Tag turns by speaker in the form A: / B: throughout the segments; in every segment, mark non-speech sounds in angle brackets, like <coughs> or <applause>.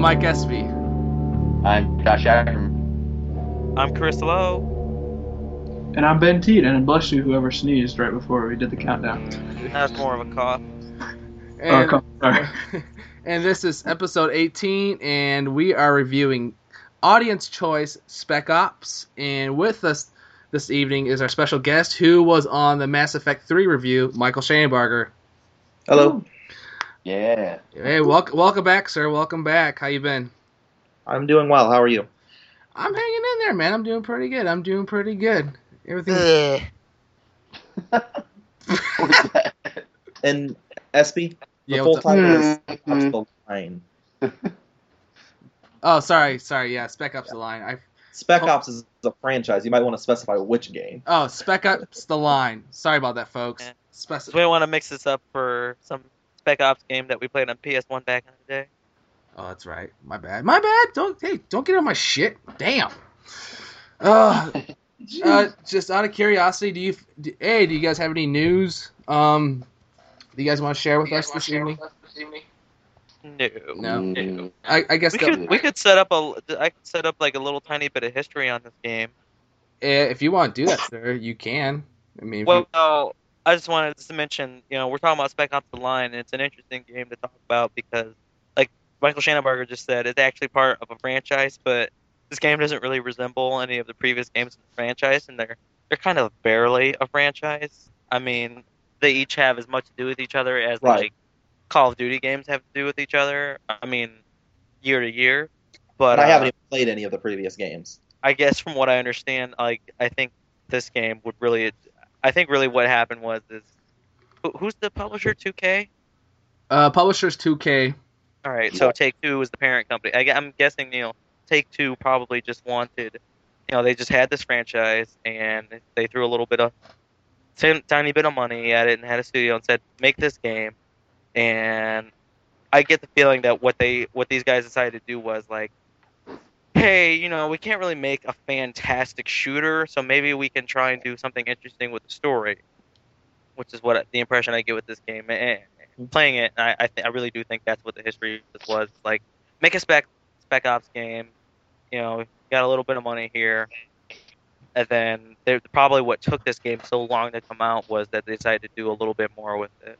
A: to co-op mode. I'm Mike Espy.
B: I'm Josh Ackerman.
C: I'm Chris Lowe.
D: And I'm Ben Teed, and bless you, whoever sneezed right before we did the countdown.
C: That's more of a cough. <laughs>
D: Oh, come- sorry. <laughs>
A: and this is episode 18, and we are reviewing Audience Choice Spec Ops. And with us this evening is our special guest who was on the Mass Effect 3 review, Michael Shanabarger.
E: Hello.
B: Yeah.
A: Hey, welcome, welcome back, sir. Welcome back. How you been?
E: I'm doing well. How are you?
A: I'm hanging in there, man. I'm doing pretty good. I'm doing pretty good. Everything. <laughs>
E: And Espy, the
A: Yeah,
E: full
A: what's up?
E: title is
B: Mm.
E: Up the Line. <laughs>
A: Oh, sorry, sorry. Yeah, Spec Ops the line. I
E: Spec. Ops is a franchise. You might want to specify which game.
A: oh, Spec Ops the line. Sorry about that, folks.
C: Yeah.
A: Spec-
C: we want to mix this up for some Spec Ops game that we played on PS1 back in the day.
A: Oh, that's right. My bad. My bad. Don't hey, don't get on my shit. Damn. Uh, <laughs> uh, just out of curiosity, do you, do, hey, do you guys have any news? Um, do you guys want to share with us this evening?
C: No.
A: No.
B: Mm.
A: I, I guess
C: We
A: the,
C: could we could set up a I could set up like a little tiny bit of history on this game.
A: eh, if you want to do that, sir, you can. I mean, if you-
C: Well, I just wanted to mention, you know, we're talking about Spec Ops: The Line, and it's an interesting game to talk about because, like Michael Shanabarger just said, it's actually part of a franchise, but this game doesn't really resemble any of the previous games in the franchise, and they're they're kind of barely a franchise. I mean, they each have as much to do with each other as
E: Right.
C: like Call of Duty games have to do with each other. I mean, year to year. But
E: But I
C: uh,
E: haven't even played any of the previous games.
C: I guess from what I understand, like I think this game would really, I think really what happened was is, who, who's the publisher? 2K.
A: uh, publishers 2K.
C: All right, so Take Two is the parent company. I, am guessing you know Take Two probably just wanted, you know, they just had this franchise and they threw a little bit of, tin- tiny bit of money at it and had a studio and said make this game, and I get the feeling that what they what these guys decided to do was like, hey, you know, we can't really make a fantastic shooter, so maybe we can try and do something interesting with the story, which is what the impression I get with this game. And playing it, I I, th- I really do think that's what the history of this was. Like, make a spec spec ops game, you know, got a little bit of money here. And then probably what took this game so long to come out was that they decided to do a little bit more with it.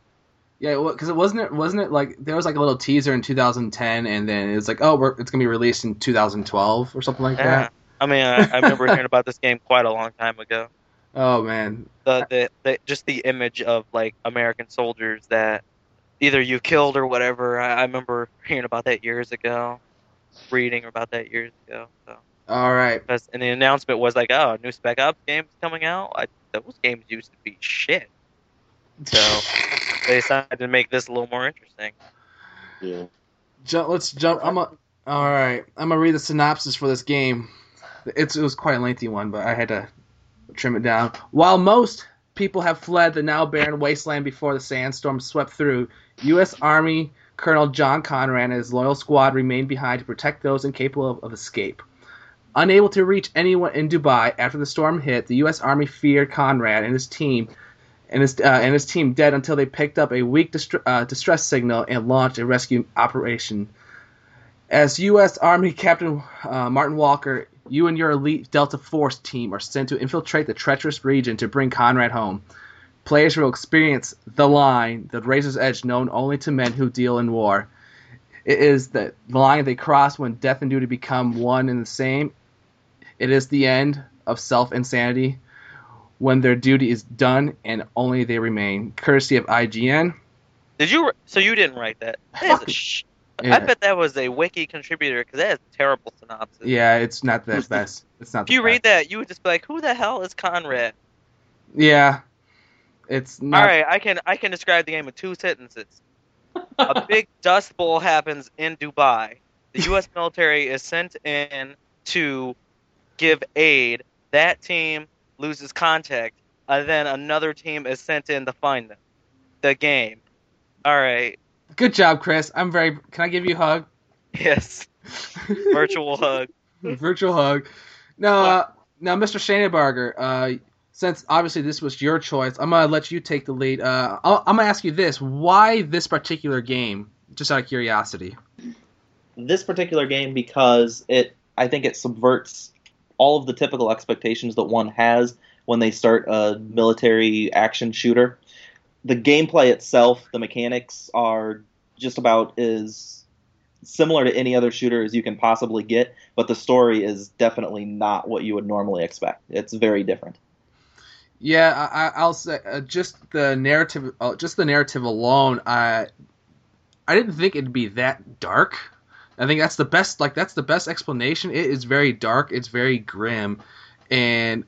A: Yeah, because it wasn't it wasn't it like there was like a little teaser in 2010, and then it was like, oh, we're, it's gonna be released in 2012 or something like
C: Yeah.
A: that.
C: I mean, I, I remember hearing about this game quite a long time ago. <laughs>
A: Oh man,
C: The, the the just the image of like American soldiers that either you killed or whatever. I, I remember hearing about that years ago, reading about that years ago. So.
A: all right.
C: And the announcement was like, "Oh, new Spec Ops game's coming out." I, those games used to be shit, so they decided to make this a little more interesting.
B: Yeah.
A: Jump, let's jump. I'm a, all right. I'm gonna read the synopsis for this game. It's it was quite a lengthy one, but I had to trim it down. While most people have fled the now barren wasteland before the sandstorm swept through, U.S. Army Colonel John Conrad and his loyal squad remain behind to protect those incapable of, of escape. Unable to reach anyone in Dubai after the storm hit, the U.S. Army feared Conrad and his team and his uh, and his team dead until they picked up a weak uh, distress signal and launched a rescue operation. As U.S. Army Captain uh, Martin Walker, you and your elite Delta Force team are sent to infiltrate the treacherous region to bring Conrad home. Players will experience the line, the razor's edge known only to men who deal in war. It is the line they cross when death and duty become one and the same. It is the end of self insanity when their duty is done and only they remain. Courtesy of IGN.
C: Did you? So you didn't write that? That is a sh- I bet that was a wiki contributor because that is a terrible synopsis.
A: yeah it's not the best. It's not.
C: If you read that, you would just be like, "Who the hell is Conrad?"
A: yeah, it's not.
C: All right, I can I can describe the game in two sentences. a <laughs> big dust bowl happens in Dubai. The <laughs> U.S. military is sent in to give aid. That team loses contact, and then another team is sent in to find them. The game. All right.
A: Good job, Chris. I'm very. Can I give you a hug?
C: Yes. <laughs> Virtual hug.
A: Virtual hug. Now, uh, now, Mr. Shanabarger, uh, since obviously this was your choice, I'm gonna let you take the lead. Uh, I'll, I'm gonna ask you this: Why this particular game? Just out of curiosity.
E: this particular game because it I think it subverts all of the typical expectations that one has when they start a military action shooter. The gameplay itself, the mechanics are just about as similar to any other shooter as you can possibly get, but the story is definitely not what you would normally expect. It's very different.
A: Yeah, I, I- I'll say uh, just the narrative, uh, just the narrative alone. I I didn't think it'd be that dark. I think that's the best. Like that's the best explanation. It is very dark. It's very grim, and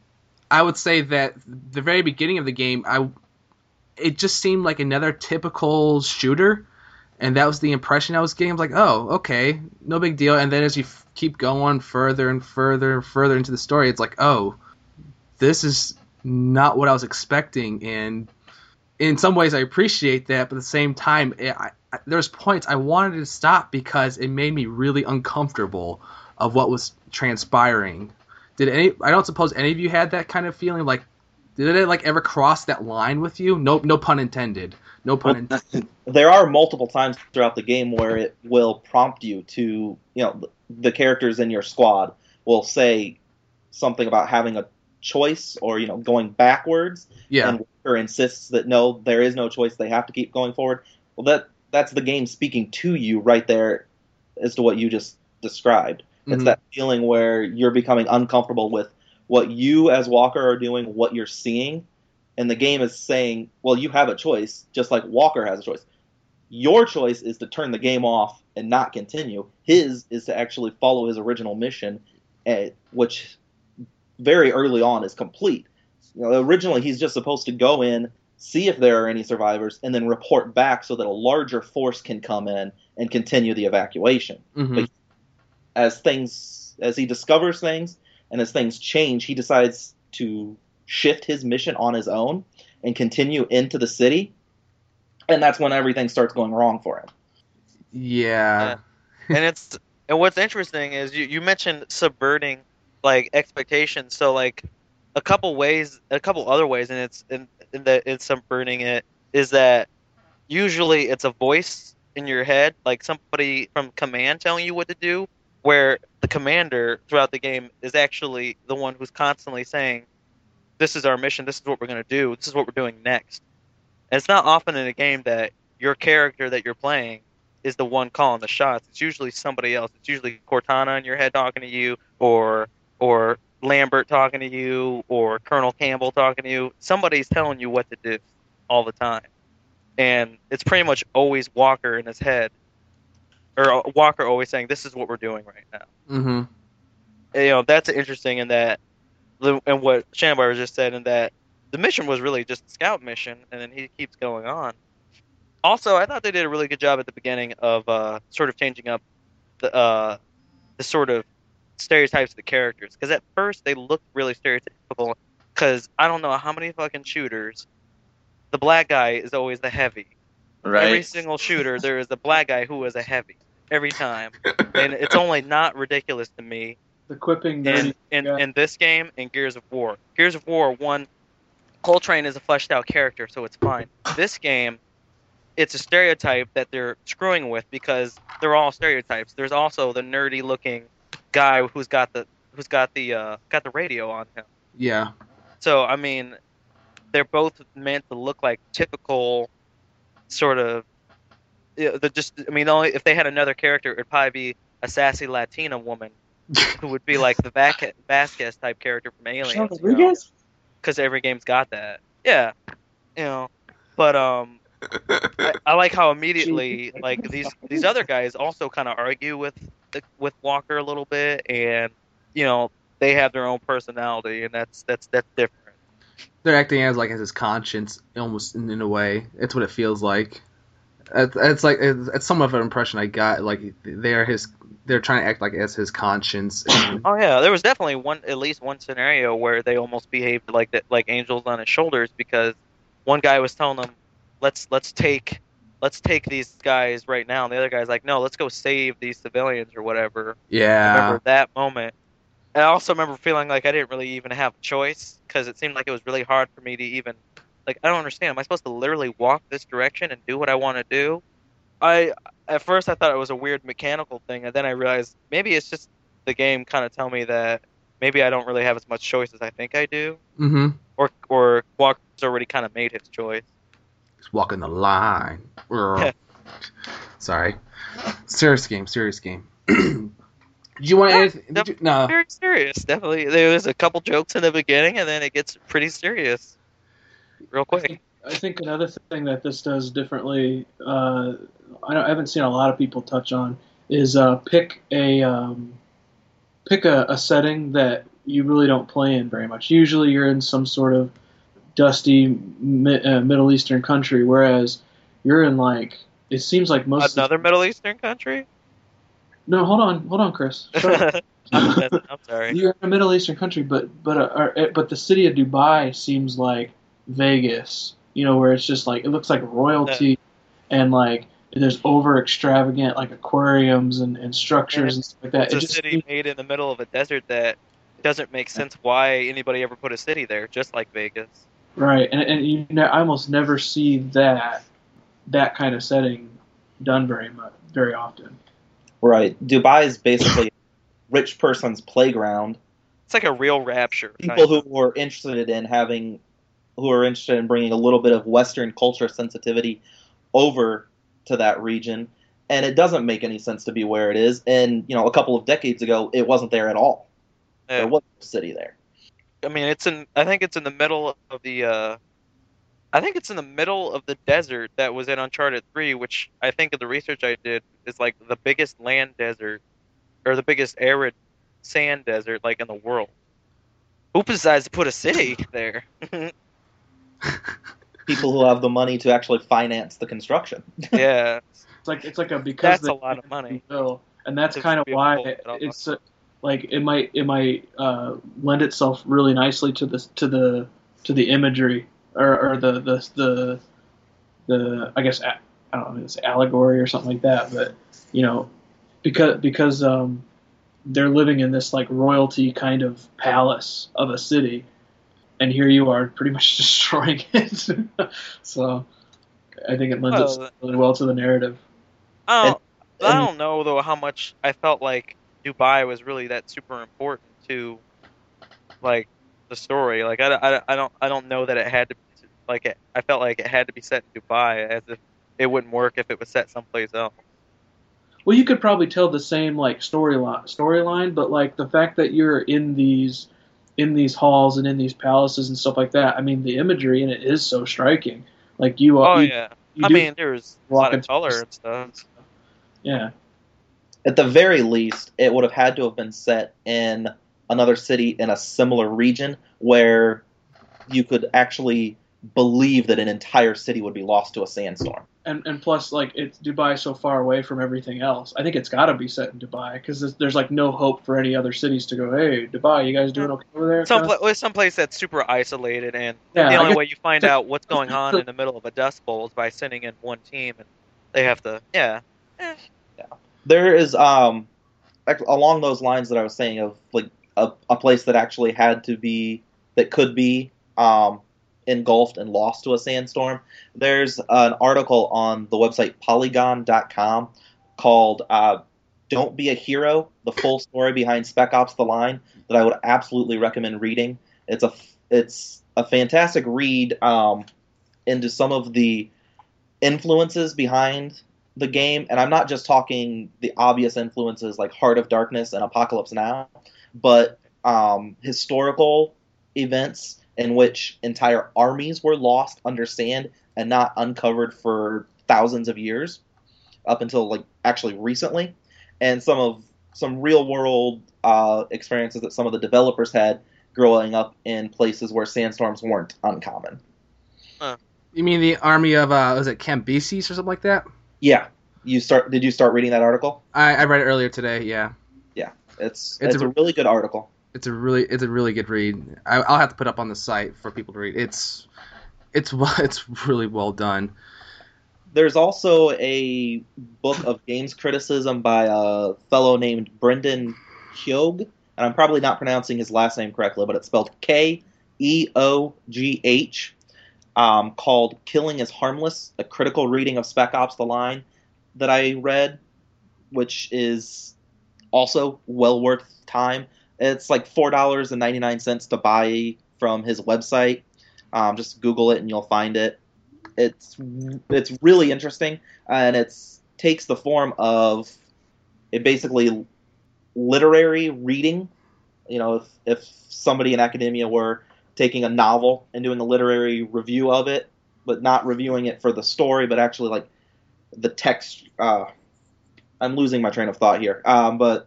A: I would say that the very beginning of the game, I it just seemed like another typical shooter, and that was the impression I was getting. I was like, oh, okay, no big deal. And then as you f- keep going further and further and further into the story, it's like, oh, this is not what I was expecting, and in some ways I appreciate that, but at the same time, it, I, I, there's points I wanted to stop because it made me really uncomfortable of what was transpiring. Did any? I don't suppose any of you had that kind of feeling. Like, did it like ever cross that line with you? No, no pun intended. No pun. intended. <laughs>
E: there are multiple times throughout the game where it will prompt you to, you know, the characters in your squad will say something about having a choice or you know going backwards,
A: Yeah,
E: and Walker insists that no, there is no choice. They have to keep going forward. Well, that that's the game speaking to you right there as to what you just described. It's
A: Mhm.
E: that feeling where you're becoming uncomfortable with what you as Walker are doing, what you're seeing, and the game is saying, well, you have a choice, just like Walker has a choice. Your choice is to turn the game off and not continue. His is to actually follow his original mission, eh, which very early on is complete. You know, originally he's just supposed to go in, see if there are any survivors, and then report back so that a larger force can come in and continue the evacuation
A: Mhm.
E: as things as he discovers things and as things change, he decides to shift his mission on his own and continue into the city. And that's when everything starts going wrong for him.
A: yeah.
C: and it's and what's interesting is you, you mentioned subverting like expectations so like a couple ways a couple other ways and it's in, in that it's subverting it is that usually it's a voice in your head like somebody from command telling you what to do where the commander throughout the game is actually the one who's constantly saying this is our mission this is what we're going to do this is what we're doing next and it's not often in a game that your character that you're playing is the one calling the shots. It's usually somebody else. It's usually Cortana in your head talking to you, or or Lambert talking to you, or Colonel Campbell talking to you. Somebody's telling you what to do all the time, and it's pretty much always Walker in his head, or uh, Walker always saying, "This is what we're doing right now."
A: Mm-hmm.
C: And, you know that's interesting in that, and what Shambar just said in that the mission was really just a scout mission, and then he keeps going on. Also, I thought they did a really good job at the beginning of uh, sort of changing up the uh, the sort of stereotypes of the characters because at first they looked really stereotypical. Because I don't know how many fucking shooters, the black guy is always the heavy.
B: Right.
C: Every single shooter, there is a black guy who is a heavy every time, and it's only not ridiculous to me
D: The quipping.
C: in in,
D: yeah.
C: in this game in Gears of War. Gears of War one, Cole Train is a fleshed out character, so it's fine. This game, it's a stereotype that they're screwing with because they're all stereotypes. There's also the nerdy looking guy who's got the who's got the uh, got the radio on him.
A: Yeah.
C: So I mean, they're both meant to look like typical sort of. The just I mean, only if they had another character, it'd probably be a sassy Latina woman <laughs> who would be like the Vac- Vasquez type character from Aliens. Because every game's got that. Yeah, you know, but um, I, I like how immediately <laughs> like these these other guys also kind of argue with the, with Walker a little bit, and you know they have their own personality, and that's that's that's different.
A: They're acting as like as his conscience, almost in, in a way. It's what it feels like. It's, it's like it's, it's some of an impression I got. Like they're his, they're trying to act like as his conscience. <coughs>
C: Oh yeah, there was definitely one at least one scenario where they almost behaved like that, like angels on his shoulders, because one guy was telling them, "Let's let's take let's take these guys right now," and the other guy's like, "No, let's go save these civilians or whatever."
A: Yeah.
C: I remember that moment. And I also remember feeling like I didn't really even have a choice because it seemed like it was really hard for me to even like I don't understand. Am I supposed to literally walk this direction and do what I want to do? I at first I thought it was a weird mechanical thing, and then I realized maybe it's just the game kind of tell me that maybe I don't really have as much choice as I think I do,
A: Mm-hmm.
C: or or Walker's already kind of made his choice.
A: He's walking the line. <laughs> Sorry. Serious game. Serious game. <clears throat> Did you want
C: Yeah,
A: anything? Did you, no.
C: Very serious, definitely. There was a couple jokes in the beginning, and then it gets pretty serious, real quick.
D: I think another thing that this does differently, uh, I, don't, I haven't seen a lot of people touch on, is uh, pick a um, pick a, a setting that you really don't play in very much. Usually, you're in some sort of dusty mi- uh, Middle Eastern country, whereas you're in like it seems like most. the-
C: Another Middle Eastern country?
D: no, hold on, hold on, Chris. <laughs>
C: I'm, sorry. <laughs>
D: You're in a Middle Eastern country, but but uh, uh, but the city of Dubai seems like Vegas. You know, where it's just like it looks like royalty, and like there's over extravagant like aquariums and, and structures and stuff like that.
C: It's
D: It
C: a
D: just
C: city made in the middle of a desert that doesn't make sense why anybody ever put a city there, just like Vegas.
D: Right, and and you know, I almost never see that that kind of setting done very much very often.
E: Right. Dubai is basically a rich person's playground.
C: It's like a real rapture. kind
E: People
C: of.
E: who are interested in having, who are interested in bringing a little bit of Western culture sensitivity over to that region, and it doesn't make any sense to be where it is. And you know, a couple of decades ago, it wasn't there at all.
C: Yeah.
E: There was no city there.
C: I mean, it's in. I think it's in the middle of the. Uh, I think it's in the middle of the desert that was in Uncharted 3, which I think of the research I did is like the biggest land desert, or the biggest arid sand desert like in the world. Who decides to put a city <laughs> there? <laughs>
E: People who have the money to actually finance the construction. <laughs>
C: yeah,
D: It's like it's like a because
C: That's a lot of money.
D: Will, and that's kind of why it, it's uh, like it might it might uh, lend itself really nicely to the to the to the imagery or, or the, the the the I guess I don't know if it's allegory or something like that, but you know because because um, they're living in this like royalty kind of palace of a city, and here you are pretty much <laughs> destroying it. <laughs> so I think it lends
C: Well,
D: itself really well to the narrative.
C: Don't, I don't know though how much I felt like Dubai was really that super important to like the story. Like I, I, I don't I don't know that it had to like it, I felt like it had to be set in Dubai as if it wouldn't work if it was set someplace else.
D: Well, you could probably tell the same like storyline, storyline, but like the fact that you're in these in these halls and in these palaces and stuff like that. I mean, the imagery in it is so striking. Like you,
C: Oh
D: you,
C: yeah,
D: you
C: I mean there's a lot of color and stuff.
D: yeah,
E: At the very least, it would have had to have been set in another city in a similar region where you could actually believe that an entire city would be lost to a sandstorm.
D: and and plus like it's Dubai so far away from everything else. I think it's got to be set in Dubai because there's, there's like no hope for any other cities to go. Hey, Dubai, you guys doing okay over there?
C: Some
D: Kinda-
C: pla- some place that's super isolated, and
D: yeah,
C: the only
D: guess-
C: way you find out what's going on in the middle of a dust bowl is by sending in one team, and they have to yeah. Eh.
E: There is um along those lines that I was saying of like a, a place that actually had to be that could be um engulfed and lost to a sandstorm. There's an article on the website polygon.com called uh, Don't Be a Hero, the full story behind Spec Ops The Line that I would absolutely recommend reading. It's a it's a fantastic read um, into some of the influences behind the game, and I'm not just talking the obvious influences like Heart of Darkness and Apocalypse Now, but um, historical events in which entire armies were lost under sand and not uncovered for thousands of years, up until like actually recently, and some of some real world uh, experiences that some of the developers had growing up in places where sandstorms weren't uncommon.
A: You mean the army of uh, was it Cambyses or something like that?
E: Yeah, you start. Did you start reading that article?
A: I, I read it earlier today. Yeah,
E: It's
A: It's
E: it's,
A: a-
E: a, really good article.
A: it's a really it's a really good read. I, I'll have to put up on the site for people to read. It's it's <laughs> well- it's really well done.
E: There's also a book of games criticism by a fellow named Brendan Keogh, and I'm probably not pronouncing his last name correctly, but it's spelled K E O G H, um, called "Killing is Harmless: A Critical Reading of Spec Ops: The Line." that I read, which is also well worth time. It's like four dollars and ninety nine cents to buy from his website. Um, just Google it and you'll find it. It's it's really interesting and it takes the form of it basically literary reading. You know, if if somebody in academia were taking a novel and doing a literary review of it, but not reviewing it for the story, but actually like the text. Uh, I'm losing my train of thought here. Um, but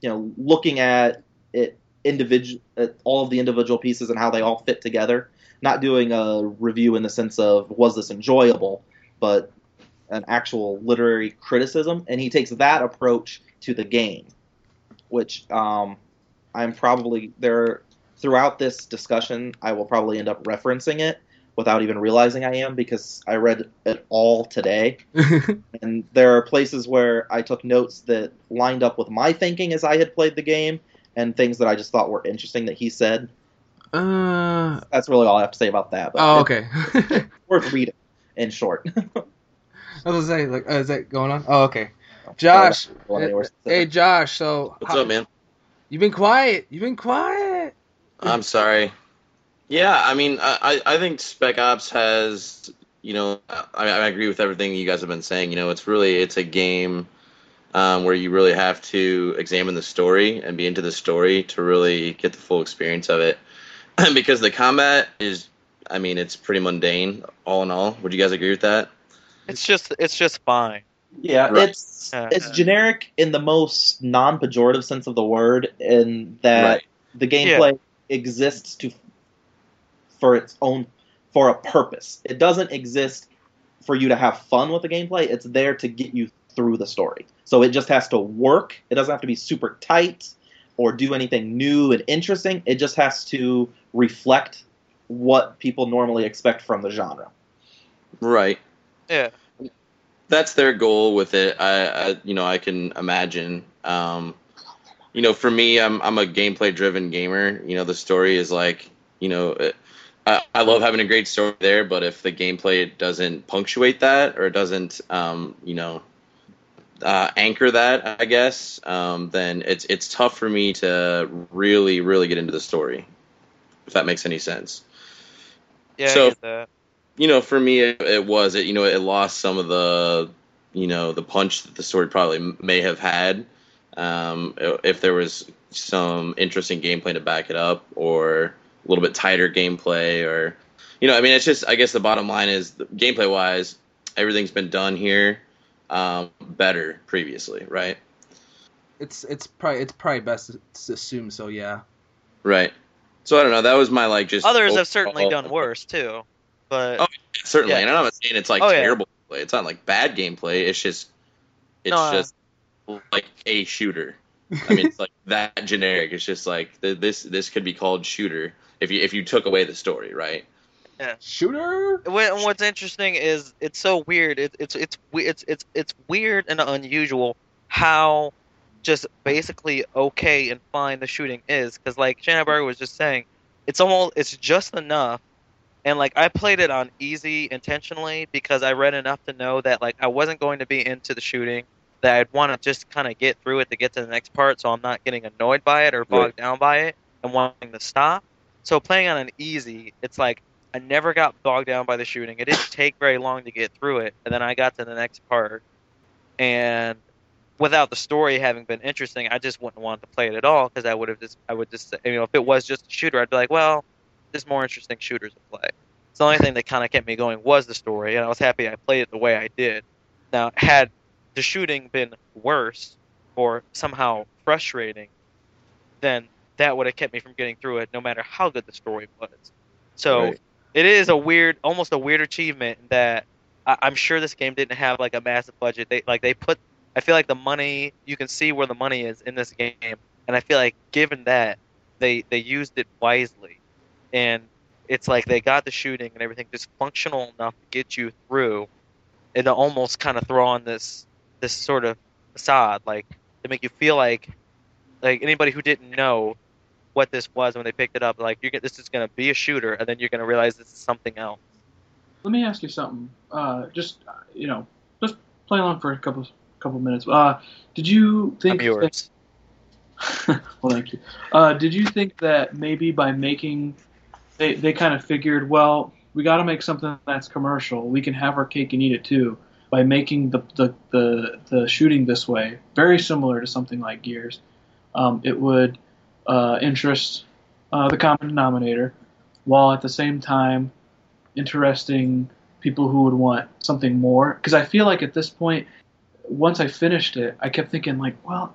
E: you know, looking at it individual, all of the individual pieces and how they all fit together. Not doing a review in the sense of was this enjoyable, but an actual literary criticism, and he takes that approach to the game, which um, I'm probably there throughout this discussion. I will probably end up referencing it without even realizing I am because I read it all today, <laughs> and there are places where I took notes that lined up with my thinking as I had played the game, and things that I just thought were interesting that he said.
A: uh,
E: That's really all I have to say about that. But
A: oh, okay. <laughs>
E: worth reading. In short, <laughs>
A: I was gonna say, like, uh, is that going on? Oh, okay. Josh,
E: Go
A: hey. Josh, so
F: What's
A: how-
F: up, man?
A: You've been quiet. You've been quiet.
F: I'm sorry. Yeah, I mean, I, I I think Spec Ops has, you know, I, I agree with everything you guys have been saying. You know, it's really it's a game um, where you really have to examine the story and be into the story to really get the full experience of it. <clears throat> because the combat is, I mean, it's pretty mundane all in all. Would you guys agree with that?
C: It's just it's just fine.
E: Yeah,
F: Right.
E: it's it's generic in the most non-pejorative sense of the word, in that
F: Right.
E: the gameplay exists to for its own for a purpose. It doesn't exist for you to have fun with the gameplay. It's there to get you through the story. So it just has to work. It doesn't have to be super tight or do anything new and interesting. It just has to reflect what people normally expect from the genre.
F: Right.
C: Yeah.
F: that's their goal with it. I, I you know, I can imagine. Um, you know, for me, I'm I'm a gameplay driven gamer. You know, the story is like, you know, I, I love having a great story there, but if the gameplay doesn't punctuate that or doesn't, um, you know, uh, anchor that, I guess, um, then it's it's tough for me to really really get into the story. If that makes any sense
C: Yeah,
F: So-
C: I get that.
F: you know, for me, it, it was it. You know, it lost some of the, you know, the punch that the story probably may have had, um, if there was some interesting gameplay to back it up, or a little bit tighter gameplay, or, you know, I mean, it's just. I guess the bottom line is, gameplay wise, everything's been done here, um, better previously, right?
A: It's it's probably it's probably best to assume so. Yeah.
F: Right. So I don't know. That was my like just.
C: Others have certainly done worse too, but
F: Oh, Certainly,
C: Yeah.
F: and I'm not saying it's like
C: Oh, yeah.
F: terrible play. It's not like bad gameplay. It's just, it's
C: No, uh,
F: just like a shooter. I mean, it's like that generic. It's just like th- this. This could be called shooter if you if you took away the story, right? Yeah.
A: Shooter.
C: What- what's interesting is it's so weird. It, it's it's it's it's it's weird and unusual how just basically okay and fine the shooting is because like Shanabar was just saying, it's almost it's just enough. And like I played it on easy intentionally because I read enough to know that like I wasn't going to be into the shooting. That I'd want to just kind of get through it to get to the next part, so I'm not getting annoyed by it or bogged
F: Right.
C: down by it and wanting to stop. So playing on an easy, it's like I never got bogged down by the shooting. It didn't take very long to get through it, and then I got to the next part. And without the story having been interesting, I just wouldn't want to play it at all because I would have just I would just say, you know if it was just a shooter, I'd be like, well, there's more interesting shooters to play. So the only thing that kind of kept me going was the story, and I was happy I played it the way I did. Now, had the shooting been worse or somehow frustrating, then that would have kept me from getting through it, no matter how good the story was. So
F: Right.
C: it is a weird, almost a weird achievement that I, I'm sure this game didn't have like a massive budget. They like they put. I feel like the money you can see where the money is in this game, and I feel like given that they they used it wisely, and it's like they got the shooting and everything just functional enough to get you through, and to almost kind of throw on this this sort of facade, like to make you feel like like anybody who didn't know what this was when they picked it up, like you're, this is going to be a shooter, and then you're going to realize this is something else.
D: Let me ask you something. Uh, just uh, you know, just play along for a couple couple minutes. Uh, did you think?
C: I'm yours.
D: That, <laughs> well, thank you. Uh, did you think that maybe by making, they they kind of figured, well, we got to make something that's commercial. We can have our cake and eat it too. By making the the the, the shooting this way, very similar to something like Gears, um, it would uh, interest uh, the common denominator, while at the same time interesting people who would want something more. Because I feel like at this point, once I finished it, I kept thinking like, well,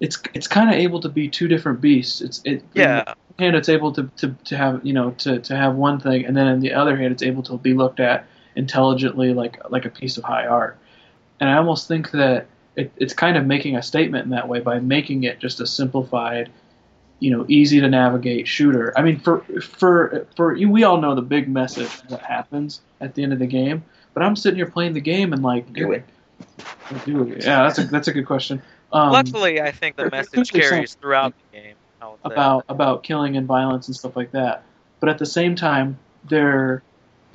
D: it's it's kind of able to be two different beasts. It's it
C: Yeah.
D: hand it's able to, to, to have you know to, to have one thing, and then on the other hand it's able to be looked at intelligently like like a piece of high art. And I almost think that it, it's kind of making a statement in that way by making it just a simplified, you know, easy to navigate shooter. I mean, for for for you, we all know the big message that happens at the end of the game, but I'm sitting here playing the game and like,
E: Do it.
D: do it. Yeah, that's a that's a good question. Um,
C: Luckily, I think the message carries throughout the game. I would say.
D: about about killing and violence and stuff like that. But at the same time, they're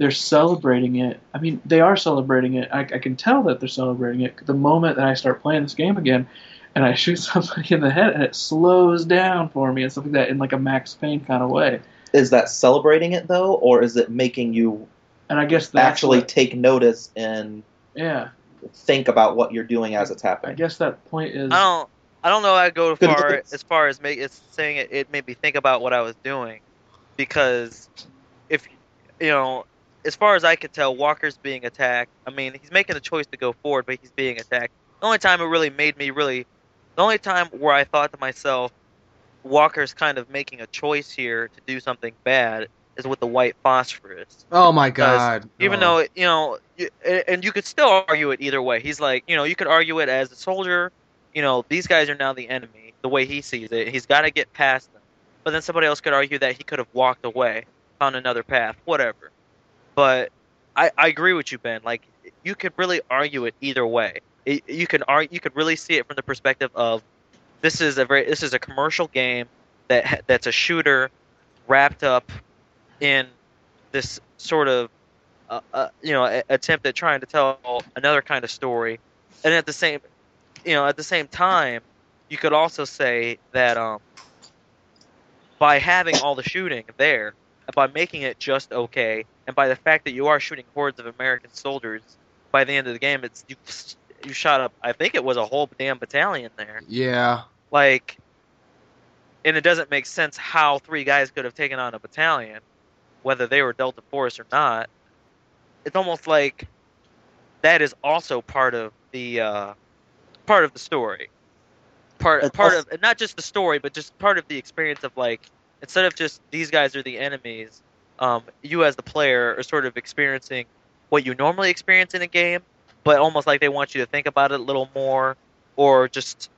D: they're celebrating it. I mean, they are celebrating it. I, I can tell that they're celebrating it the moment that I start playing this game again, and I <laughs> shoot somebody in the head, and it slows down for me and stuff like that in like a Max Payne kind of way.
E: Is that celebrating it though, or is it making you
D: And I guess that's
E: actually
D: what-
E: take notice and
D: yeah.
E: think about what you're doing as it's happening.
D: I guess that point is
C: I don't. I don't know. I'd go far
E: points.
C: as far as make it's saying it, it made me think about what I was doing, because if you know, as far as I could tell, Walker's being attacked. I mean, he's making the choice to go forward, but he's being attacked. The only time it really made me really, the only time where I thought to myself, Walker's kind of making a choice here to do something bad is with the white phosphorus.
A: Oh my
C: Because
A: god.
C: even
A: Oh.
C: though you know you, and you could still argue it either way he's like you know you could argue it as a soldier you know these guys are now the enemy the way he sees it he's got to get past them but then somebody else could argue that he could have walked away found another path whatever but i i agree with you ben. Like you could really argue it either way. It, you can argue you could really see it from the perspective of this is a very this is a commercial game that that's a shooter wrapped up in this sort of uh, uh, you know attempt at trying to tell another kind of story. And at the same you know at the same time you could also say that um by having all the shooting there by making it just okay and by the fact that you are shooting hordes of american soldiers by the end of the game it's you you shot up i think it was a whole damn battalion there.
A: Yeah.
C: like and it doesn't make sense how three guys could have taken on a battalion whether they were delta force or not. It's almost like that is also part of the uh, part of the story. Part
E: It's
C: part of not just the story but just part of the experience of like instead of just these guys are the enemies um, you as the player are sort of experiencing what you normally experience in a game but almost like they want you to think about it a little more or just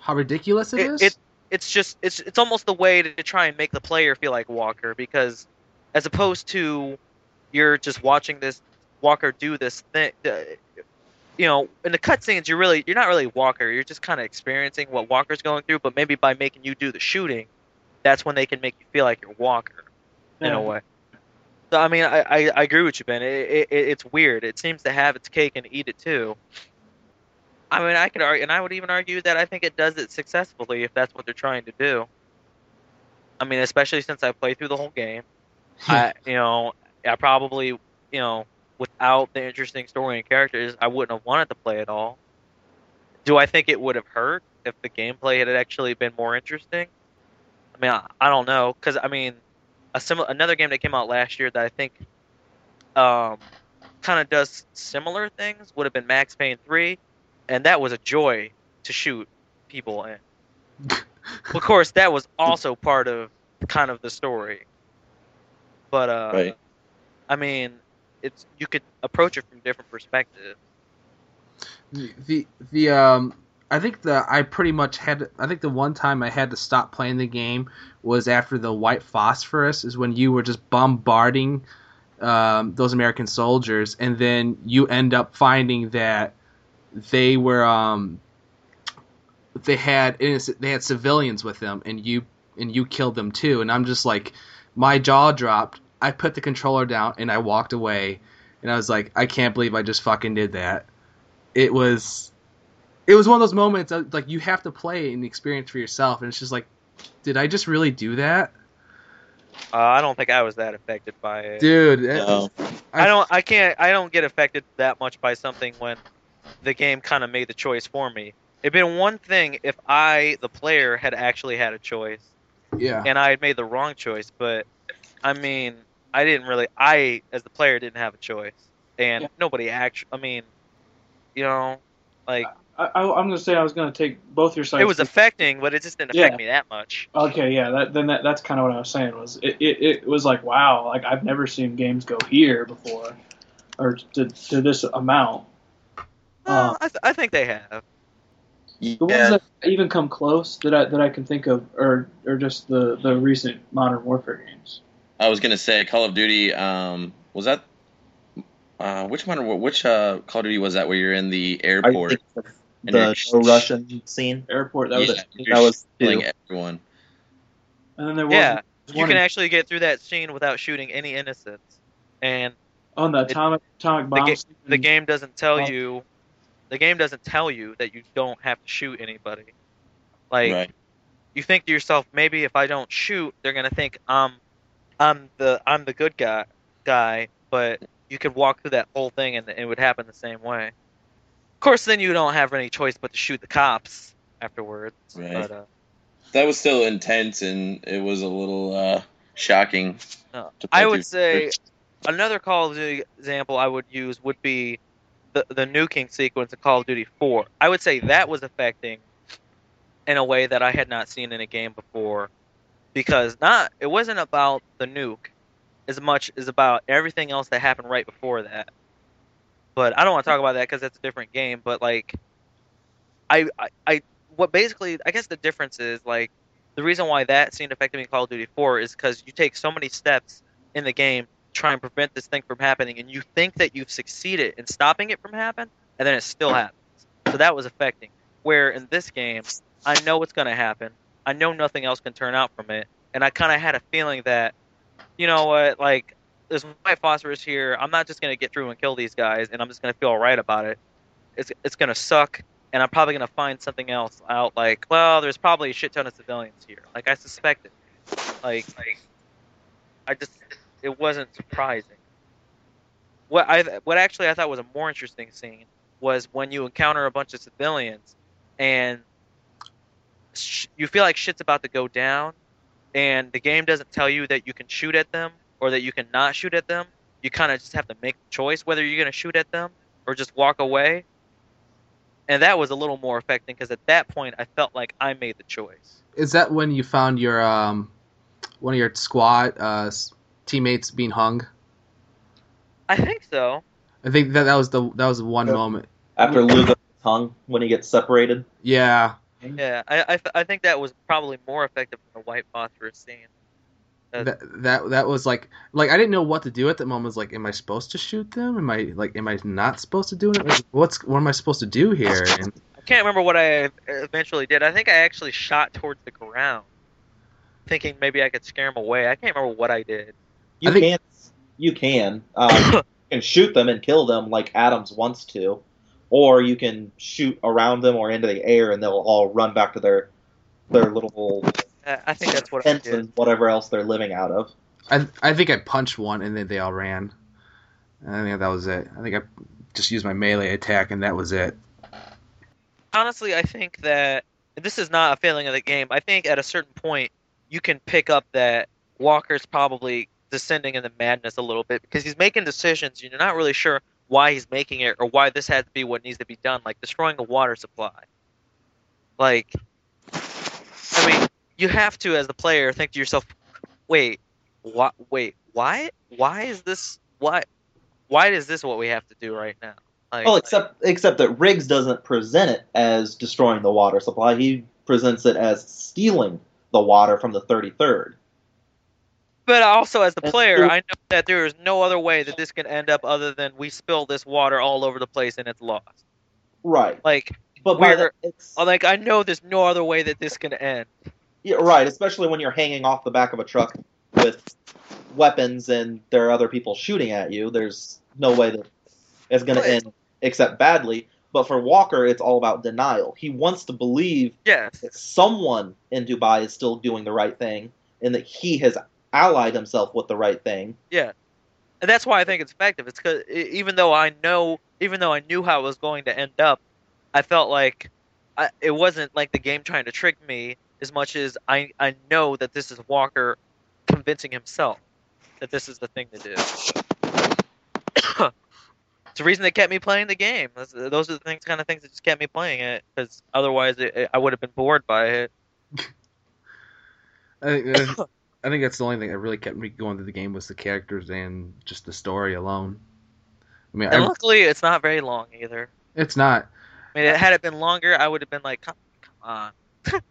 A: How ridiculous it
C: It-
A: is.
C: it- it's just it's it's almost the way to try and make the player feel like Walker because as opposed to you're just watching this Walker do this thing uh, you know in the cutscenes you're really you're not really Walker you're just kind of experiencing what Walker's going through but maybe by making you do the shooting that's when they can make you feel like you're Walker in a way so I mean I, I, I agree with you Ben it, it, it's weird it seems to have its cake and eat it too I mean, I could argue, and I would even argue that I think it does it successfully if that's what they're trying to do. I mean, especially since I played through the whole game. <laughs> I, you know, I probably, you know, without the interesting story and characters, I wouldn't have wanted to play at all. Do I think it would have hurt if the gameplay had actually been more interesting? I mean, I, I don't know, because I mean, a similar another game that came out last year that I think um, kind of does similar things would have been Max Payne 3, and that was a joy to shoot people in. <laughs> of course, that was also part of kind of the story. But uh,
F: Right.
C: I mean, it's you could approach it from different perspectives.
A: the the, the um I think the I pretty much had I think the one time I had to stop playing the game was after the white phosphorus is when you were just bombarding um, those American soldiers and then you end up finding that they were um they had they had civilians with them and you and you killed them too and I'm just like my jaw dropped. I put the controller down and I walked away and I was like I can't believe I just fucking did that. It was it was one of those moments that, like you have to play and experience for yourself, and it's just like, did I just really do that,
C: Uh, I don't think I was that affected by it.
A: dude?
F: No.
A: was-
C: I don't. I can't. I don't get affected that much by something when the game kind of made the choice for me. It'd been one thing if I, the player, had actually had a choice
A: Yeah,
C: and I had made the wrong choice. But I mean, I didn't really. I, as the player, didn't have a choice, and
D: Yeah.
C: nobody actually. I mean, you know, like
D: I, I, I'm gonna say I was gonna take both your sides.
C: it was affecting, but it just didn't affect
D: Yeah.
C: me that much.
D: Okay, yeah, that, then that, that's kind of what I was saying was it, it, it was like wow, like I've never seen games go here before, or to, to this amount.
C: Uh,
D: Uh,
C: I, th- I think they have.
D: The ones that even come close that I that I can think of are are just the the recent Modern Warfare games.
F: I was gonna say Call of Duty. Um, was that uh, which one? Which uh, Call of Duty was that? Where you're in the
E: I
F: airport
E: think the,
F: And
E: the
F: you're-
E: no Russian scene.
D: Airport that
F: yeah,
D: was it.
F: you're
E: that was
F: killing
E: two.
F: everyone.
D: And then there was
C: Yeah, you can
D: in-
C: actually get through that scene without shooting any innocents, and
D: on the atomic atomic bomb.
C: ga- the game doesn't tell
D: Oh.
C: you the game doesn't tell you that you don't have to shoot anybody like
F: right.
C: you think to yourself maybe if i don't shoot they're going to think um i'm the i'm the good guy guy but you could walk through that whole thing and it would happen the same way of course then you don't have any choice but to shoot the cops afterwards
F: Right.
C: but uh,
F: That was still intense, and it was a little uh, shocking.
C: No, I would
F: through.
C: say another Call of Duty example I would use would be the the nuking sequence of Call of Duty 4. I would say that was affecting in a way that I had not seen in a game before because not it wasn't about the nuke as much as about everything else that happened right before that. But I don't want to talk about that because that's a different game. But like, I, I, I, what basically, I guess the difference is like the reason why that scene affected me in Call of Duty 4 is because you take so many steps in the game to try and prevent this thing from happening, and you think that you've succeeded in stopping it from happening, and then it still happens. So that was affecting. Where in this game, I know what's going to happen. I know nothing else can turn out from it, and I kind of had a feeling that, you know what, like there's white phosphorus here. I'm not just to get through and kill these guys, and I'm just to feel alright about it. It's it's to suck, and I'm probably to find something else out. Like, well, there's probably a shit ton of civilians here. Like I suspected. Like, like I just it wasn't surprising. What I what actually I thought was a more interesting scene was when you encounter a bunch of civilians and sh- you feel like shit's about to go down, and the game doesn't tell you that you can shoot at them or that you can not shoot at them. You kind of just have to make the choice whether you're going to shoot at them or just walk away. And that was a little more affecting because at that point I felt like I made the choice.
A: is that when you found your um one of your squad uh teammates being hung?
C: I think so.
A: I think that that was the that was one
E: Yeah.
A: moment.
E: After Lugo's hung when he gets separated.
A: Yeah,
C: Yeah, I, I, th- I think that was probably more effective than the white phosphorus scene.
A: That that that was like like I didn't know what to do at that moment. I was like, am I supposed to shoot them? Am I like am I not supposed to do it? Like, what's what am I supposed to do here? <laughs> And
C: I can't remember what I eventually did. I think I actually shot towards the ground, thinking maybe I could scare them away. I can't remember what I did.
E: You
A: I think-
E: can you can um, <coughs> you can shoot them and kill them like Adams wants to, or you can shoot around them or into the air and they'll all run back to their their little
C: I think that's what I
E: tents
C: did.
E: and whatever else they're living out of.
A: I I think I punched one and then they all ran. And I think that was it. I think I just used my melee attack and that was it.
C: Honestly, I think that this is not a failing of the game. I think at a certain point you can pick up that Walker's probably descending into madness a little bit because he's making decisions. and You're not really sure why he's making it or why this had to be what needs to be done, like destroying a water supply. Like, I mean, you have to, as the player, think to yourself, "Wait, what? Wait, why? Why is this? Why? Why is this what we have to do right now?" Like,
E: Well, except except that Riggs doesn't present it as destroying the water supply. He presents it as stealing the water from the 33rd.
C: But also, as the player. I know that there is no other way that this can end up other than we spill this water all over the place and it's lost.
E: Right.
C: Like,
E: But by the, it's
C: like I know there's no other way that this can end.
E: Yeah, right, especially when you're hanging off the back of a truck with weapons and there are other people shooting at you. There's no way that it's going to end except badly. But for Walker, it's all about denial. He wants to believe
C: Yes.
E: that someone in Dubai is still doing the right thing and that he has allied himself with the right thing.
C: Yeah, and that's why I think it's effective. It's because even though I know, even though I knew how it was going to end up, I felt like I, it wasn't like the game trying to trick me as much as I I know that this is Walker convincing himself that this is the thing to do. <coughs> it's the reason that kept me playing the game. Those, those are the things, kind of things that just kept me playing it. Because otherwise, it, it- I would have been bored by it. <coughs>
A: I think, uh, <coughs> I think that's the only thing that really kept me going through the game was the characters and just the story alone. I mean,
C: And
A: I,
C: luckily, it's not very long either.
A: it's not.
C: I mean, had it been longer, I would have been like, come, come on. <laughs>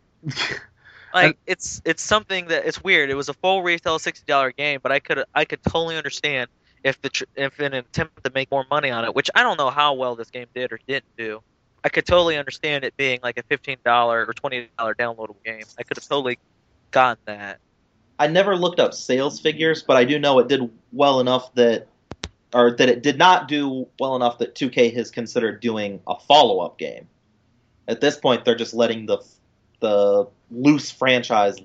C: Like
A: And-
C: it's it's something that it's weird. It was a full retail sixty dollar game, but I could I could totally understand if the tr- if in an attempt to make more money on it, which I don't know how well this game did or didn't do. I could totally understand it being like a fifteen dollar or twenty dollar downloadable game. I could have totally gotten that.
E: I never looked up sales figures, but I do know it did well enough that, or that it did not do well enough that 2K has considered doing a follow up game. At this point, they're just letting the the loose franchise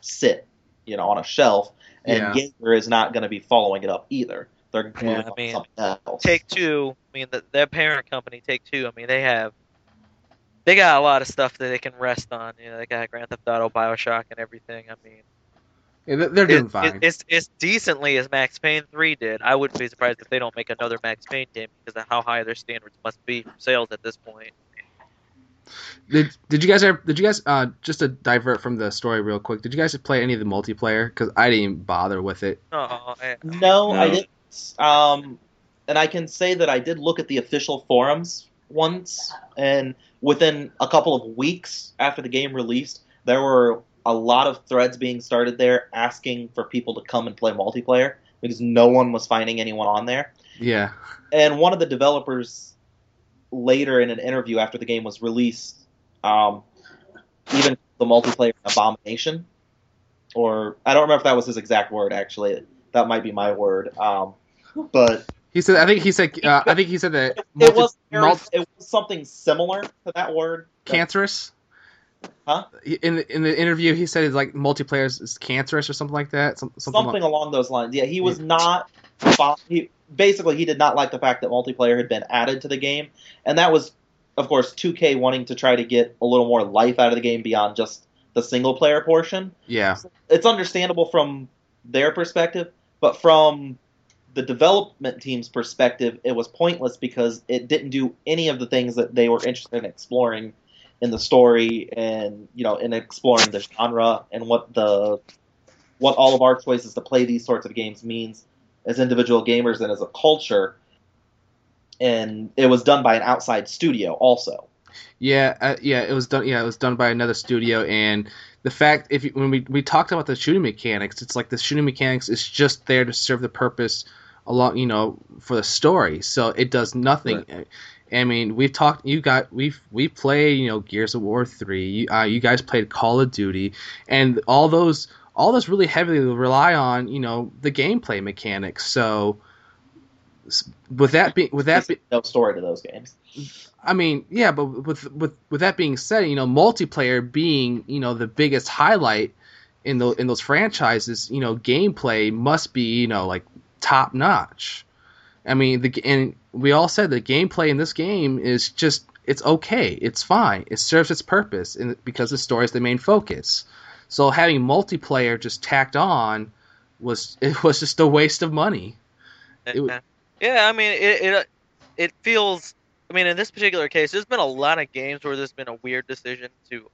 E: sit, you know, on a shelf, and
A: Yeah.
E: Yager is not going to be following it up either. They're
C: Yeah,
E: moving
C: I mean,
E: something else.
C: Take Two, I mean, the, their parent company, Take Two. I mean, they have they got a lot of stuff that they can rest on. You know, they got Grand Theft Auto, Bioshock, and everything. I mean.
A: Yeah, they're- they're doing
C: it-
A: fine.
C: it- it's it's decently as Max Payne three did. I wouldn't be surprised if they don't make another Max Payne game because of how high their standards must be for sales at this point.
A: Did Did you guys ever? Did you guys uh just to divert from the story real quick? Did you guys play any of the multiplayer? Because I didn't even bother with it.
C: Oh, I,
E: No, I didn't. Um, and I can say that I did look at the official forums once, and within a couple of weeks after the game released, there were a lot of threads being started there asking for people to come and play multiplayer because no one was finding anyone on there.
A: Yeah.
E: And one of the developers later in an interview after the game was released, um, even the multiplayer abomination, or I don't remember if that was his exact word. Actually, that might be my word. Um, but
A: He said. I think he said. Uh, I think he said that. <laughs>
E: it was
A: multi-
E: it was something similar to that word.
A: cancerous.
E: Huh?
A: In the in the interview, he said it's like multiplayer is- cancerous or something like that. Some, something.
E: something
A: like,
E: along those lines. Yeah, he was not. He basically he did not like the fact that multiplayer had been added to the game, and that was, of course, 2K wanting to try to get a little more life out of the game beyond just the single player portion.
A: yeah.
E: It's understandable from their perspective, but from the development team's perspective, it was pointless because it didn't do any of the things that they were interested in exploring in the story and you know in exploring the genre and what the what all of our choices to play these sorts of games means as individual gamers and as a culture and it was done by an outside studio also
A: Yeah, uh, yeah, it was done. Yeah, it was done by another studio, and the fact if you, when we we talked about the shooting mechanics, it's like the shooting mechanics is just there to serve the purpose along, you know, for the story. So it does nothing. I mean, we've talked. You got we've we play you know, Gears of War three. You, uh, you guys played Call of Duty, and all those all those really heavily rely on you know the gameplay mechanics. So with that being with that be,
E: no story to those games
A: I mean, yeah, but with with with that being said, you know, multiplayer being you know the biggest highlight in the in those franchises, you know, gameplay must be you know like top notch. I mean, the and we all said the gameplay in this game is just it's okay, it's fine, it serves its purpose, and because the story is the main focus. So having multiplayer just tacked on was <laughs> it was just a waste of money. It
C: yeah, I mean, it, it it feels. I mean, in this particular case, there's been a lot of games where there's been a weird decision to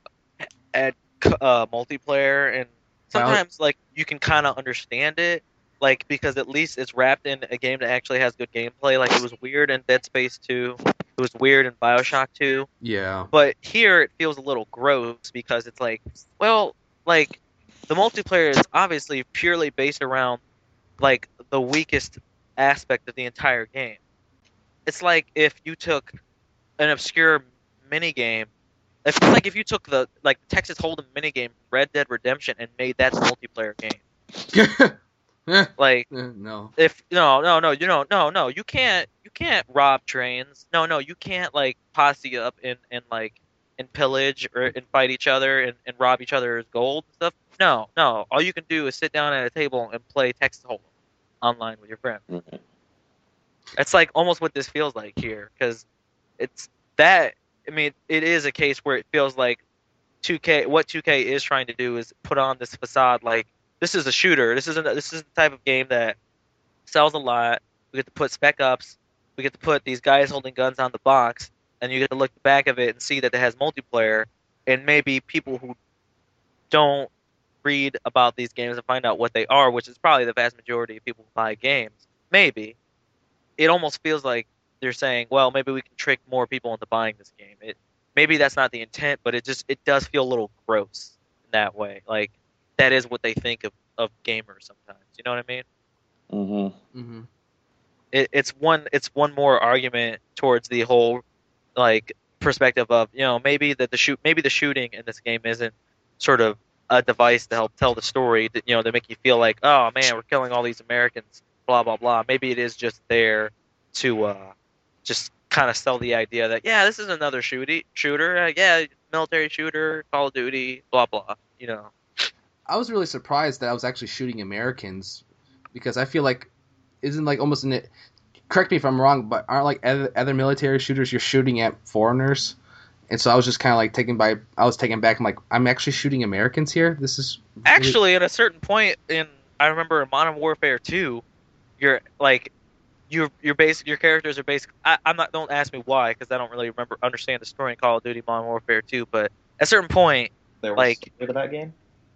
C: add uh, multiplayer, and sometimes like you can kind of understand it, like because at least it's wrapped in a game that actually has good gameplay. Like it was weird in Dead Space 2, it was weird in Bioshock 2,
A: Yeah.
C: but here it feels a little gross because it's like, well, like the multiplayer is obviously purely based around like the weakest aspect of the entire game. It's like if you took an obscure mini game. It's like if you took the like Texas Hold'em minigame Red Dead Redemption and made that multiplayer game. <laughs> Like
A: no.
C: if no no no you know no no you can't you can't rob trains no no you can't like posse up and and like and pillage or and fight each other and, and rob each other's gold and stuff? No no. All you can do is sit down at a table and play text hold'em online with your friend
F: Mhm.
C: that's like almost what this feels like here because it's that i mean it is a case where it feels like 2k what 2k is trying to do is put on this facade like this is a shooter. This isn't this is the type of game that sells a lot. We get to put Spec Ops. We get to put these guys holding guns on the box and you get to look back of it and see that it has multiplayer and maybe people who don't read about these games and find out what they are which is probably the vast majority of people who buy games maybe it almost feels like they're saying, well, maybe we can trick more people into buying this game. It maybe that's not the intent, but it just it does feel a little gross in that way. Like that is what they think of of gamers sometimes. You know what I mean?
F: Mm-hmm.
A: hmm
C: It, it's one it's one more argument towards the whole like perspective of you know maybe that the shoot maybe the shooting in this game isn't sort of a device to help tell the story that you know to make you feel like oh man we're killing all these Americans blah blah blah. Maybe it is just there to uh, just kind of sell the idea that yeah, this is another shooty shooter. Uh, yeah, military shooter, Call of Duty, blah blah. You know.
A: I was really surprised that I was actually shooting Americans because I feel like isn't like almost an correct me if I'm wrong, but aren't like other, other military shooters you're shooting at foreigners? And so I was just kind of like taken by I was taken back. I'm like I'm actually shooting Americans here. This is really-
C: Actually, at a certain point in I remember in Modern Warfare 2, you're like your your basic your characters are basic. I, I'm not. Don't ask me why because I don't really remember understand the story in Call of Duty Modern Warfare 2. But at a certain point,
E: There was
C: Like-
E: like, that game.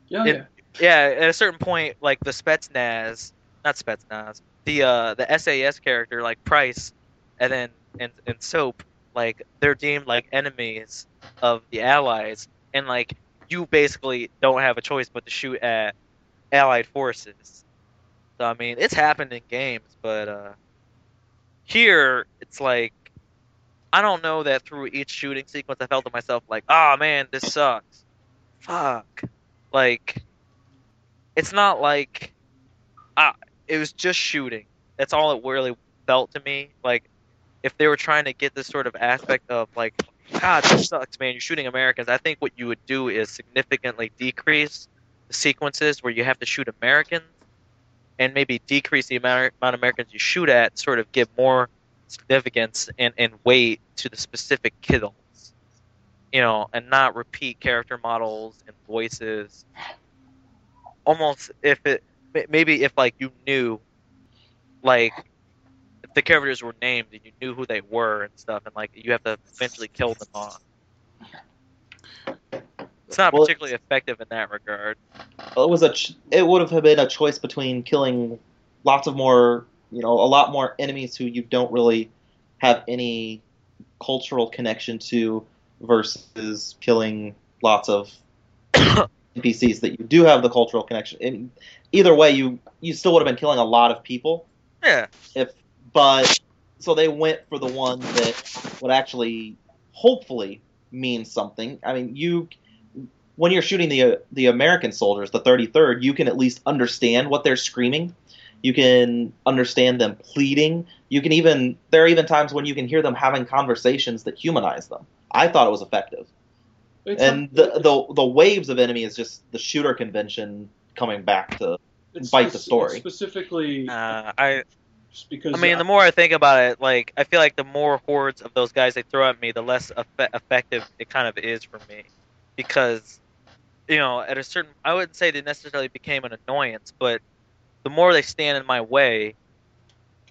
D: Yeah,
C: It-
D: yeah.
C: yeah, at a certain point, like the Spetsnaz, not Spetsnaz, the uh the SAS character like Price, and then and and Soap, like they're deemed like enemies of the Allies, and like you basically don't have a choice but to shoot at Allied forces. So I mean, it's happened in games, but uh here it's like I don't know that through each shooting sequence I felt to myself like, oh man, this sucks. Fuck. Like it's not like it was just shooting. That's all it really felt to me. Like if they were trying to get this sort of aspect of like, God, this sucks, man. You're shooting Americans. I think what you would do is significantly decrease the sequences where you have to shoot Americans, and maybe decrease the amount of Americans you shoot at. Sort of give more significance and, and weight to the specific kills. You know, and not repeat character models and voices almost if it maybe if like you knew like if the characters were named and you knew who they were and stuff and like you have to eventually kill them off it's not
E: Well,
C: particularly effective in that regard
E: It was a. Ch- it would have been a choice between killing lots of more, you know, a lot more enemies who you don't really have any cultural connection to, versus killing lots of <coughs> NPCs that you do have the cultural connection. And either way, you you still would have been killing a lot of people.
C: yeah
E: If but so they went for the one that would actually hopefully mean something. I mean, you when you're shooting the the American soldiers, the 33rd, you can at least understand what they're screaming. You can understand them pleading. You can even there are even times when you can hear them having conversations that humanize them. I thought it was effective.
D: It's
E: And the the the waves of enemy is just the shooter convention coming back to
D: it's
E: bite the story.
D: it's specifically
C: uh, i
D: just because
C: i mean the more i think about it like i feel like the more hordes of those guys they throw at me the less effe- effective it kind of is for me because you know at a certain i wouldn't say they necessarily became an annoyance but the more they stand in my way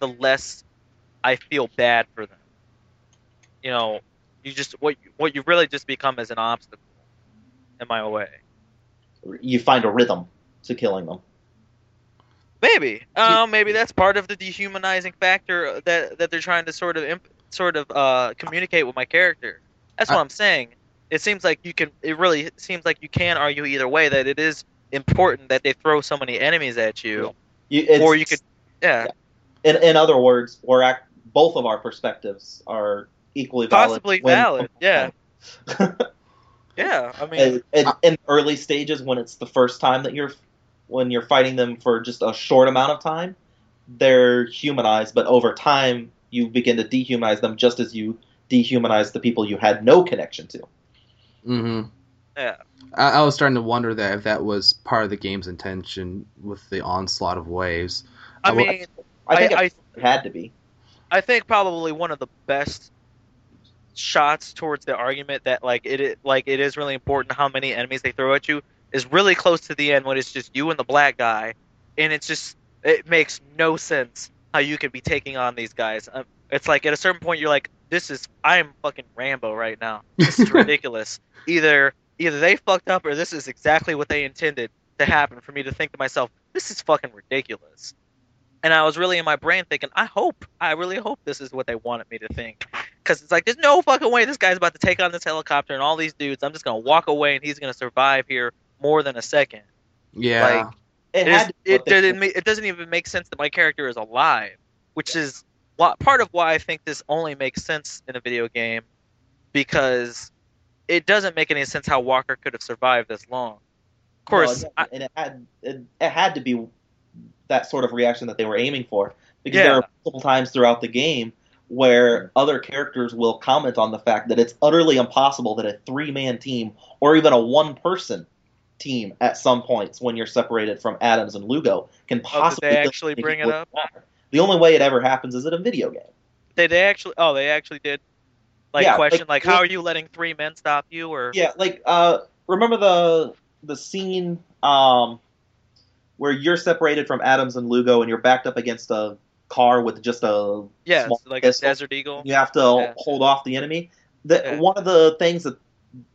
C: the less i feel bad for them you know you just what you, what you really just become is an obstacle in my way
E: you find a rhythm to killing them.
C: Maybe. Uh, maybe that's part of the dehumanizing factor that that they're trying to sort of imp- sort of uh, communicate with my character. That's what
A: I-
C: I'm saying. It seems like you can. It really seems like you can argue either way that it is important that they throw so many enemies at you,
E: You,
C: or you could. Yeah,
E: in, in other words, we're act, both of our perspectives are equally valid.
C: possibly
E: when-
C: valid. <laughs> Yeah, <laughs> yeah. I mean,
E: in, in, in early stages when it's the first time that you're when you're fighting them for just a short amount of time, they're humanized, but over time you begin to dehumanize them just as you dehumanize the people you had no connection to.
A: hmm
C: Yeah.
A: I, I was starting to wonder that if that was part of the game's intention with the onslaught of waves.
C: I
A: I will-
C: mean,
E: I think
C: I-
E: it had to be.
C: I think probably one of the best shots towards the argument that like it like it is really important how many enemies they throw at you is really close to the end when it's just you and the black guy, and it's just it makes no sense how you could be taking on these guys. Um, it's like at a certain point you're like, this is I am fucking Rambo right now. This is <laughs> ridiculous. either either they fucked up or this is exactly what they intended to happen for me to think to myself, this is fucking ridiculous. And I was really in my brain thinking, I hope, I really hope this is what they wanted me to think. Because it's like, there's no fucking way this guy's about to take on this helicopter and all these dudes. I'm just going to walk away and he's going to survive here more than a second.
A: yeah.
C: like,
E: It,
C: It, is,
E: had
C: it,
E: what they-
C: didn't, it doesn't even make sense that my character is alive, which is why, part of why I think this only makes sense in a video game because it doesn't make any sense how Walker could have survived this long. Of course,
E: Well,
C: I,
E: and it had it, it had to be that sort of reaction that they were aiming for because
C: Yeah.
E: there are multiple times throughout the game where other characters will comment on the fact that it's utterly impossible that a three-man team or even a one-person team at some points when you're separated from Adams and Lugo can possibly
C: Oh, they actually bring it up?
E: Walker. The only way it ever happens is in a video game.
C: they, they actually, oh, they actually did. Like
E: Yeah,
C: question,
E: like-
C: like, how are you letting three men stop you? Or
E: Yeah, like uh, remember the the scene um, where you're separated from Adams and Lugo, and you're backed up against a car with just a
C: yeah,
E: small
C: like
E: pistol.
C: a Desert Eagle.
E: You have to
C: Yeah.
E: hold off the enemy. The,
C: Yeah.
E: One of the things that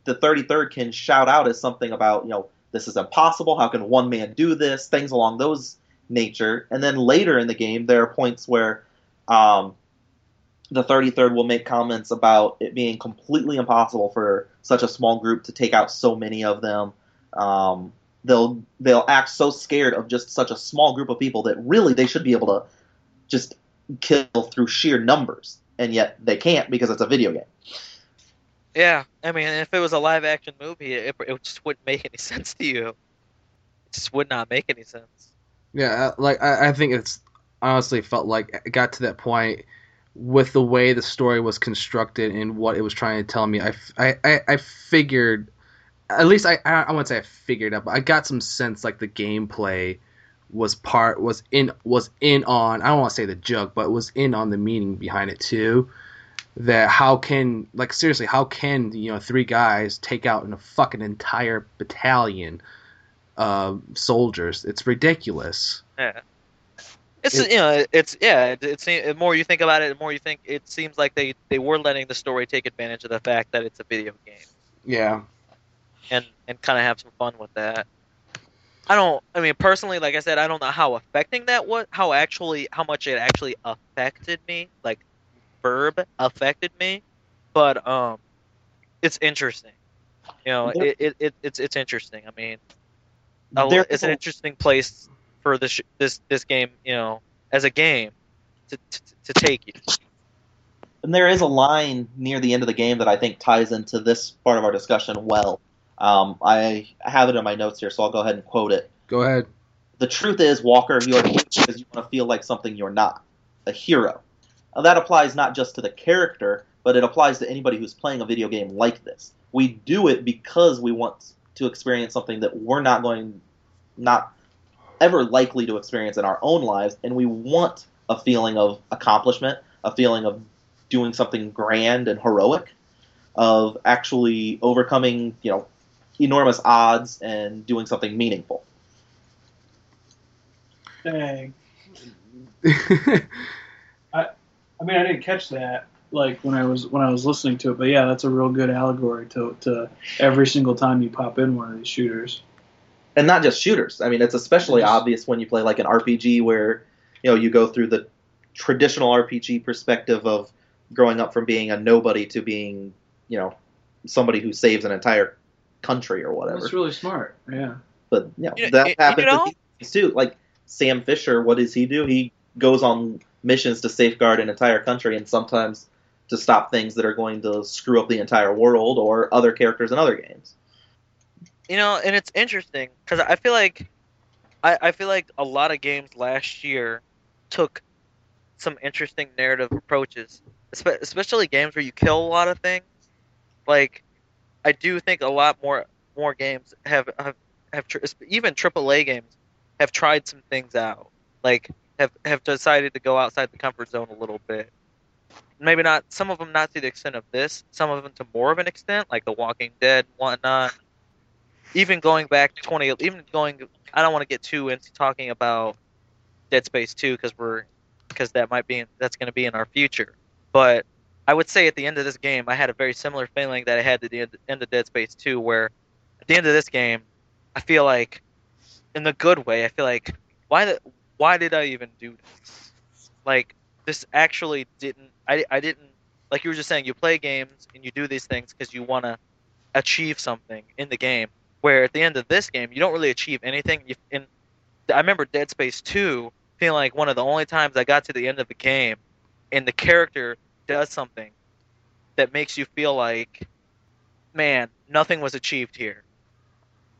E: the 33rd can shout out is something about you know this is impossible. How can one man do this? Things along those nature. And then later in the game, there are points where um, the 33rd will make comments about it being completely impossible for such a small group to take out so many of them. Um, they'll they'll act so scared of just such a small group of people that really they should be able to just kill through sheer numbers, and yet they can't because it's a video game.
C: Yeah, I mean, if it was a live action movie, it, it just wouldn't make any <laughs> sense to you. It just would not make any sense.
A: Yeah, uh, like I, I think it's honestly felt like it got to that point with the way the story was constructed and what it was trying to tell me. I I I figured, at least I, I, I wouldn't say I figured out, but I got some sense like the gameplay was part was in was in on. I don't want to say the joke, but was in on the meaning behind it too. That how can like seriously how can you know three guys take out a fucking entire battalion of soldiers? It's ridiculous.
C: Yeah. It's
A: It-
C: you know it's yeah it, it's the more you think about it the more you think it seems like they they were letting the story take advantage of the fact that it's a video game
A: Yeah.
C: and and kind of have some fun with that. I don't. I mean, personally, like I said, I don't know how affecting that was. How actually, how much it actually affected me, like verb affected me, but um, it's interesting. You know,
E: There-
C: it, it, it it's it's interesting. I mean,
E: There
C: it's an interesting place for this this this game. You know, as a game, to to, to take you.
E: And there is a line near the end of the game that I think ties into this part of our discussion well. Um, I have it in my notes here, so I'll go ahead and quote it.
A: Go ahead.
E: The truth is, Walker, you are because you want to feel like something you're not a hero. Now, that applies not just to the character, but it applies to anybody who's playing a video game like this. We do it because we want to experience something that we're not going, not ever likely to experience in our own lives, and we want a feeling of accomplishment, a feeling of doing something grand and heroic, of actually overcoming, you know, enormous odds and doing something meaningful.
D: Dang. <laughs> I I mean, I didn't catch that like when I was when I was listening to it, but yeah, that's a real good allegory to to every single time you pop in one of these shooters.
E: and not just shooters. I mean, it's especially
D: Yes.
E: obvious when you play like an RPG where you know you go through the traditional RPG perspective of growing up from being a nobody to being you know somebody who saves an entire country or whatever.
D: That's really smart. Yeah.
E: But you know,
C: You-
E: that
C: you
E: happens
C: know?
E: with too. Like Sam Fisher, what does he do? He goes on missions to safeguard an entire country and sometimes to stop things that are going to screw up the entire world or other characters in other games.
C: you know, and it's interesting because I feel like I, I feel like a lot of games last year took some interesting narrative approaches, especially games where you kill a lot of things. Like, I do think a lot more more games have have, have tr- even AAA games have tried some things out. Like, have have decided to go outside the comfort zone a little bit. Maybe not some of them not to the extent of this, some of them to more of an extent, like The Walking Dead, whatnot. Even going back to twenty, even going, I don't want to get too into talking about Dead Space two because we're because that might be that's going to be in our future. But I would say at the end of this game, I had a very similar feeling that I had at the end, of Dead Space two, where at the end of this game, I feel like, in the good way, I feel like why the why did I even do this? Like this actually didn't. I I didn't like you were just saying. You play games and you do these things because you want to achieve something in the game. Where at the end of this game, you don't really achieve anything. You, in I remember Dead Space two feeling like one of the only times I got to the end of the game, and the character does something that makes you feel like, man, nothing was achieved here.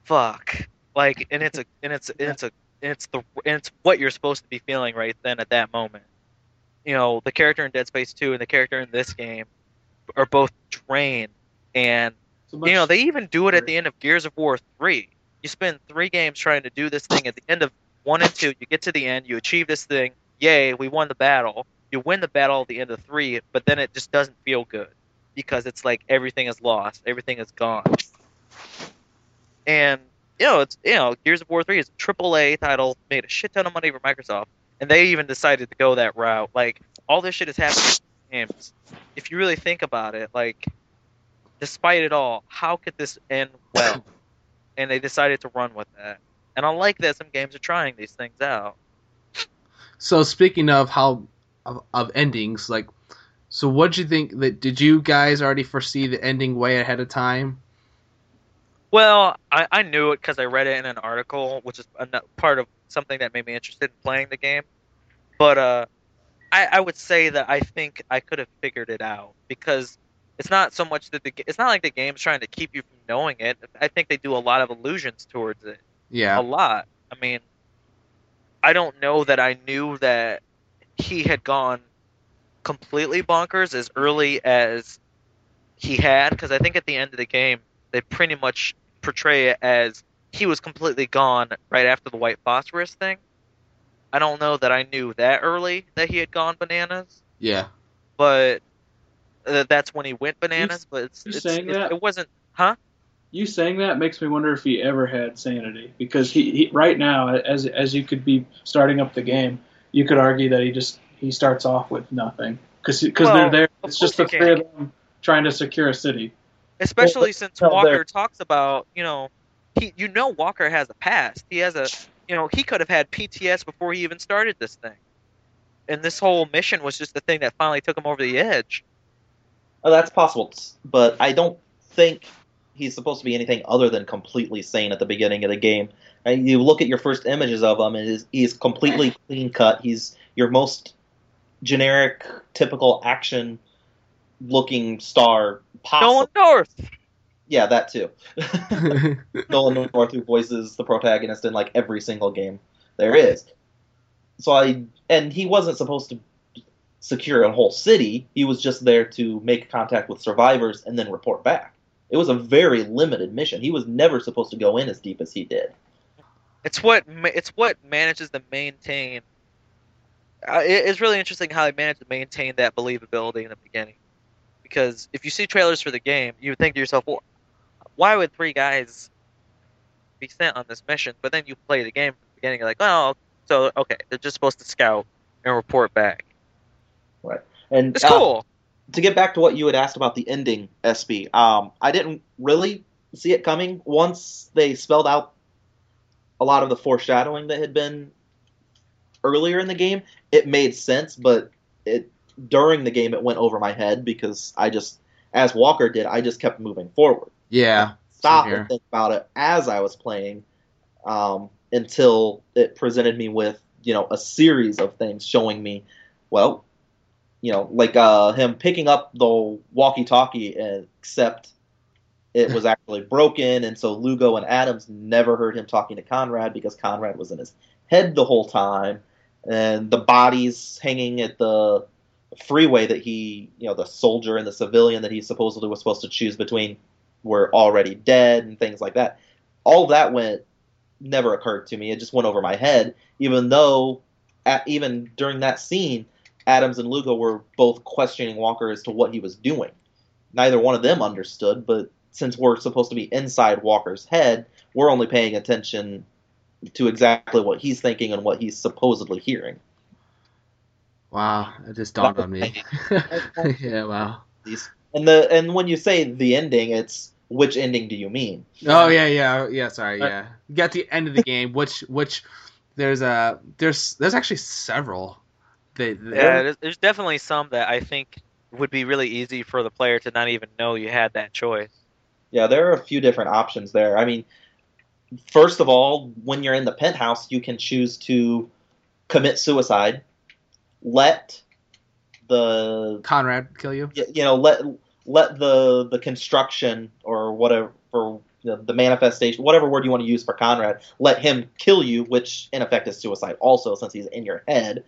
C: Fuck. Like, and it's a, and it's, and it's a, and it's the, and it's what you're supposed to be feeling right then at that moment. You know, the character in Dead Space 2 and the character in this game are both drained, and
D: So
C: you know they even do it at the end of Gears of War 3. You spend three games trying to do this thing. At the end of one and two, you get to the end, you achieve this thing. Yay, we won the battle. You win the battle at the end of three, but then it just doesn't feel good because it's like everything is lost, everything is gone. And you know, it's you know, Gears of War three is a triple A title, made a shit ton of money for Microsoft, and they even decided to go that route. Like all this shit is happening in games. If you really think about it, like despite it all, how could this end well? <coughs> and they decided to run with that. And I like that some games are trying these things out.
A: So speaking of how of, of endings, like, so what do you think? That did you guys already foresee the ending way ahead of time?
C: Well, I, I knew it because I read it in an article, which is part of something that made me interested in playing the game. But uh, I, I would say that I think I could have figured it out because it's not so much that the it's not like the game's trying to keep you from knowing it. I think they do a lot of allusions towards it.
A: Yeah.
C: a lot. I mean, I don't know that I knew that he had gone completely bonkers as early as he had, because I think at the end of the game they pretty much portray it as he was completely gone right after the white phosphorus thing. I don't know that I knew that early that he had gone bananas,
A: Yeah.
C: but uh, that's when he went bananas. But it's,
D: you
C: it's,
D: saying
C: it's-
D: that?
C: it wasn't, huh?
D: You saying that makes me wonder if he ever had sanity because he, he right now as as you could be starting up the game, you could argue that he just he starts off with nothing because because
C: Well,
D: they're there. It's just the three of them trying to secure a city.
C: especially
D: Well,
C: since
D: no,
C: Walker
D: there-
C: talks about you know he you know Walker has a past. He has a you know he could have had PTS before he even started this thing, and this whole mission was just the thing that finally took him over the edge.
E: Oh, that's possible, but I don't think he's supposed to be anything other than completely sane at the beginning of the game. And you look at your first images of him, and he's, he's completely <laughs> clean cut. He's your most generic, typical action looking star possible.
C: Nolan North.
E: Yeah, that too. <laughs> <laughs> Nolan North, who voices the protagonist in like every single game there is. So I and he wasn't supposed to secure a whole city. He was just there to make contact with survivors and then report back. It was a very limited mission. He was never supposed to go in as deep as he did.
C: It's what it's what manages to maintain. Uh, it- it's really interesting how they managed to maintain that believability in the beginning, because if you see trailers for the game, you would think to yourself, well, why would three guys be sent on this mission? But then you play the game from the beginning, you're like, oh, so okay, they're just supposed to scout and report back. Right.
E: And
C: It's
E: uh,
C: cool.
E: To get back to what you had asked about the ending, SB, um, I didn't really see it coming once they spelled out a lot of the foreshadowing that had been earlier in the game. It made sense, but it during the game it went over my head because I just, as Walker did, I just kept moving forward.
A: yeah.
E: Stop and think about it as I was playing um, until it presented me with you know a series of things showing me, well, you know, like uh, him picking up the walkie-talkie, except it was <laughs> actually broken, and so Lugo and Adams never heard him talking to Conrad because Conrad was in his head the whole time, and the bodies hanging at the freeway that he, you know, the soldier and the civilian that he supposedly was supposed to choose between were already dead and things like that. All that went never occurred to me. It just went over my head, even though at, even during that scene, Adams and Lugo were both questioning Walker as to what he was doing. Neither one of them understood, but since we're supposed to be inside Walker's head, we're only paying attention to exactly what he's thinking and what he's supposedly hearing.
A: Wow, it just dawned on me. <laughs> <laughs> yeah, wow.
E: And the and when you say the ending, it's which ending do you mean?
A: Oh yeah, yeah, oh, yeah. Sorry, uh, yeah. You got the end of the game, which which there's a there's there's actually several. They, they
C: Yeah, there's, there's definitely some that I think would be really easy for the player to not even know you had that choice.
E: Yeah, there are a few different options there. I mean, first of all, when you're in the penthouse, you can choose to commit suicide, let the
A: Conrad kill you.
E: you know let let the the construction or whatever for the, the manifestation whatever word you want to use for Conrad let him kill you which in effect is suicide also since he's in your head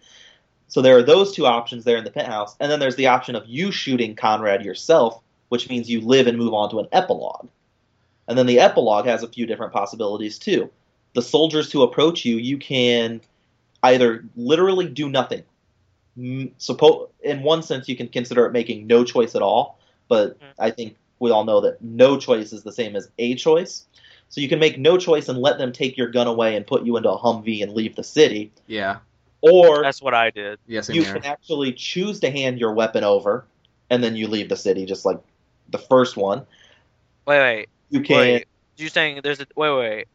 E: so there are those two options there in the penthouse. And then there's the option of you shooting Conrad yourself which means you live and move on to an epilogue. And then the epilogue has a few different possibilities too. The soldiers who approach you you can either literally do nothing. Mm, suppo- in one sense you can consider it making no choice at all. But
C: Mhm.
E: i think we all know that no choice is the same as a choice. So you can make no choice and let them take your gun away and put you into a humvee and leave the city.
A: Yeah,
E: or
C: That's what I did.
A: yeah,
E: you
A: here.
E: can actually choose to hand your weapon over and then you leave the city just like the first one
C: Wait, wait,
E: you can
C: wait. You saying there's a wait, wait.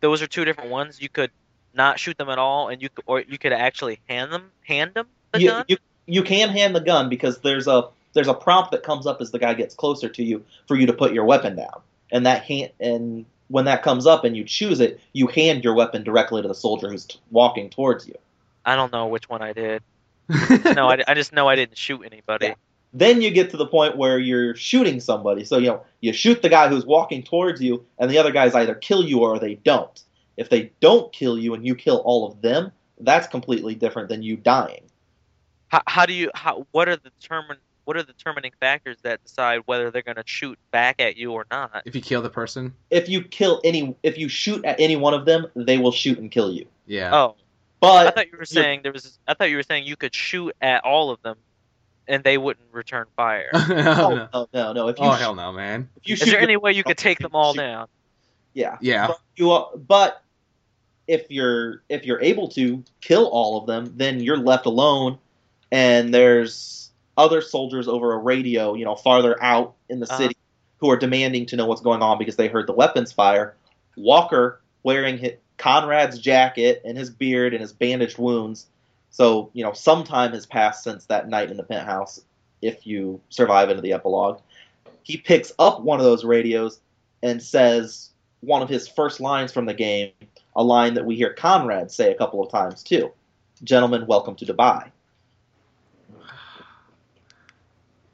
C: Those are two different ones. You could not shoot them at all, and you could, or you could actually hand them, hand them the
E: you,
C: gun.
E: you, you can hand the gun because there's a there's a prompt that comes up as the guy gets closer to you for you to put your weapon down and that hand and when that comes up and you choose it you hand your weapon directly to the soldier who's t- walking towards you
C: I don't know which one I did. <laughs> No, I, I just know I didn't shoot anybody.
E: Yeah. then you get to the point where you're shooting somebody so you know you shoot the guy who's walking towards you and the other guys either kill you or they don't if they don't kill you and you kill all of them that's completely different than you dying
C: How, how do you? How? What are the determine? What are the determining factors that decide whether they're going to shoot back at you or not?
A: if you kill the person,
E: if you kill any if you shoot at any one of them they will shoot and kill you
A: yeah.
C: Oh,
E: but
C: I thought you were saying there was. I thought you were saying you could shoot at all of them, and they wouldn't return fire. <laughs>
A: oh, no.
E: no, no, no. If you
A: oh
E: shoot,
A: hell no, man.
E: if you
C: Is
E: shoot
C: there
E: your-
C: any way you could take them all
E: shoot-
C: down?
E: Yeah,
A: Yeah.
E: But you, uh, but if you're if you're able to kill all of them, then you're left alone, and there's other soldiers over a radio, you know, farther out in the
C: Uh-huh.
E: city, who are demanding to know what's going on because they heard the weapons fire. Walker wearing his, Conrad's jacket and his beard and his bandaged wounds. So you know, some time has passed since that night in the penthouse. If you survive into the epilogue, he picks up one of those radios and says one of his first lines from the game, a line that we hear Conrad say a couple of times too. Gentlemen, welcome to Dubai. <sighs>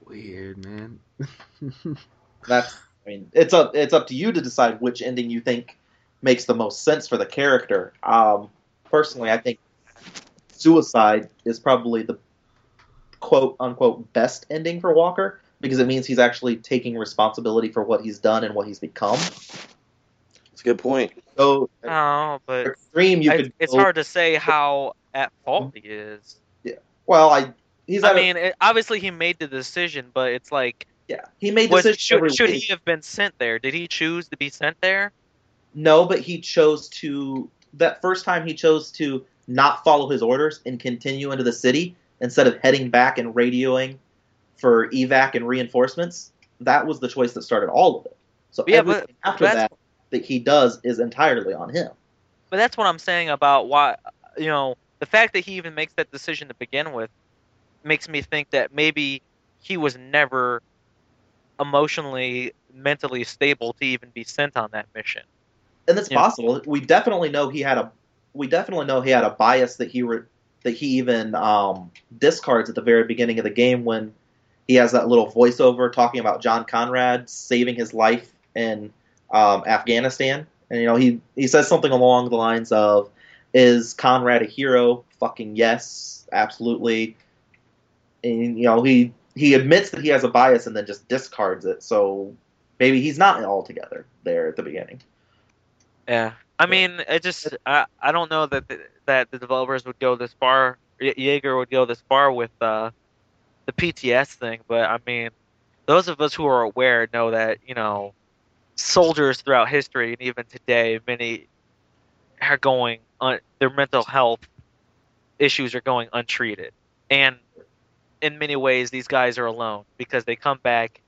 A: Weird, man. <laughs>
E: That's I mean, it's up it's up to you to decide which ending you think makes the most sense for the character. Um, personally, I think suicide is probably the quote unquote best ending for Walker because it means he's actually taking responsibility for what he's done and what he's become.
F: That's a good point.
E: So
C: Oh, but
E: extreme, you
C: I,
E: could.
C: it's
E: go-
C: hard to say how at fault he is. Yeah.
E: Well, I he's.
C: I
E: at a-
C: mean, it, obviously he made the decision, but it's like,
E: yeah, he made
C: was,
E: decisions
C: should, should he have been sent there? Did he choose to be sent there?
E: No, but he chose to. That first time he chose to not follow his orders and continue into the city instead of heading back and radioing for evac and reinforcements. That was the choice that started all of it. So
C: Yeah,
E: everything
C: but
E: after
C: that's-
E: that that he does is entirely on him.
C: But that's what I'm saying about why, you know, the fact that he even makes that decision to begin with makes me think that maybe he was never emotionally, mentally stable to even be sent on that mission.
E: And it's
C: Yeah.
E: possible. We definitely know he had a. We definitely know he had a bias that he re, that he even um, discards at the very beginning of the game when he has that little voiceover talking about John Conrad saving his life in um, Afghanistan, and you know he he says something along the lines of, "Is Conrad a hero? Fucking yes, absolutely." And you know he he admits that he has a bias and then just discards it. So maybe he's not altogether there at the beginning.
C: Yeah, I mean, it just I I don't know that the, that the developers would go this far. Yager would go this far with uh, the PTS thing, but I mean, those of us who are aware know that you know soldiers throughout history and even today, many are going on their mental health issues are going untreated, and in many ways, these guys are alone because they come back,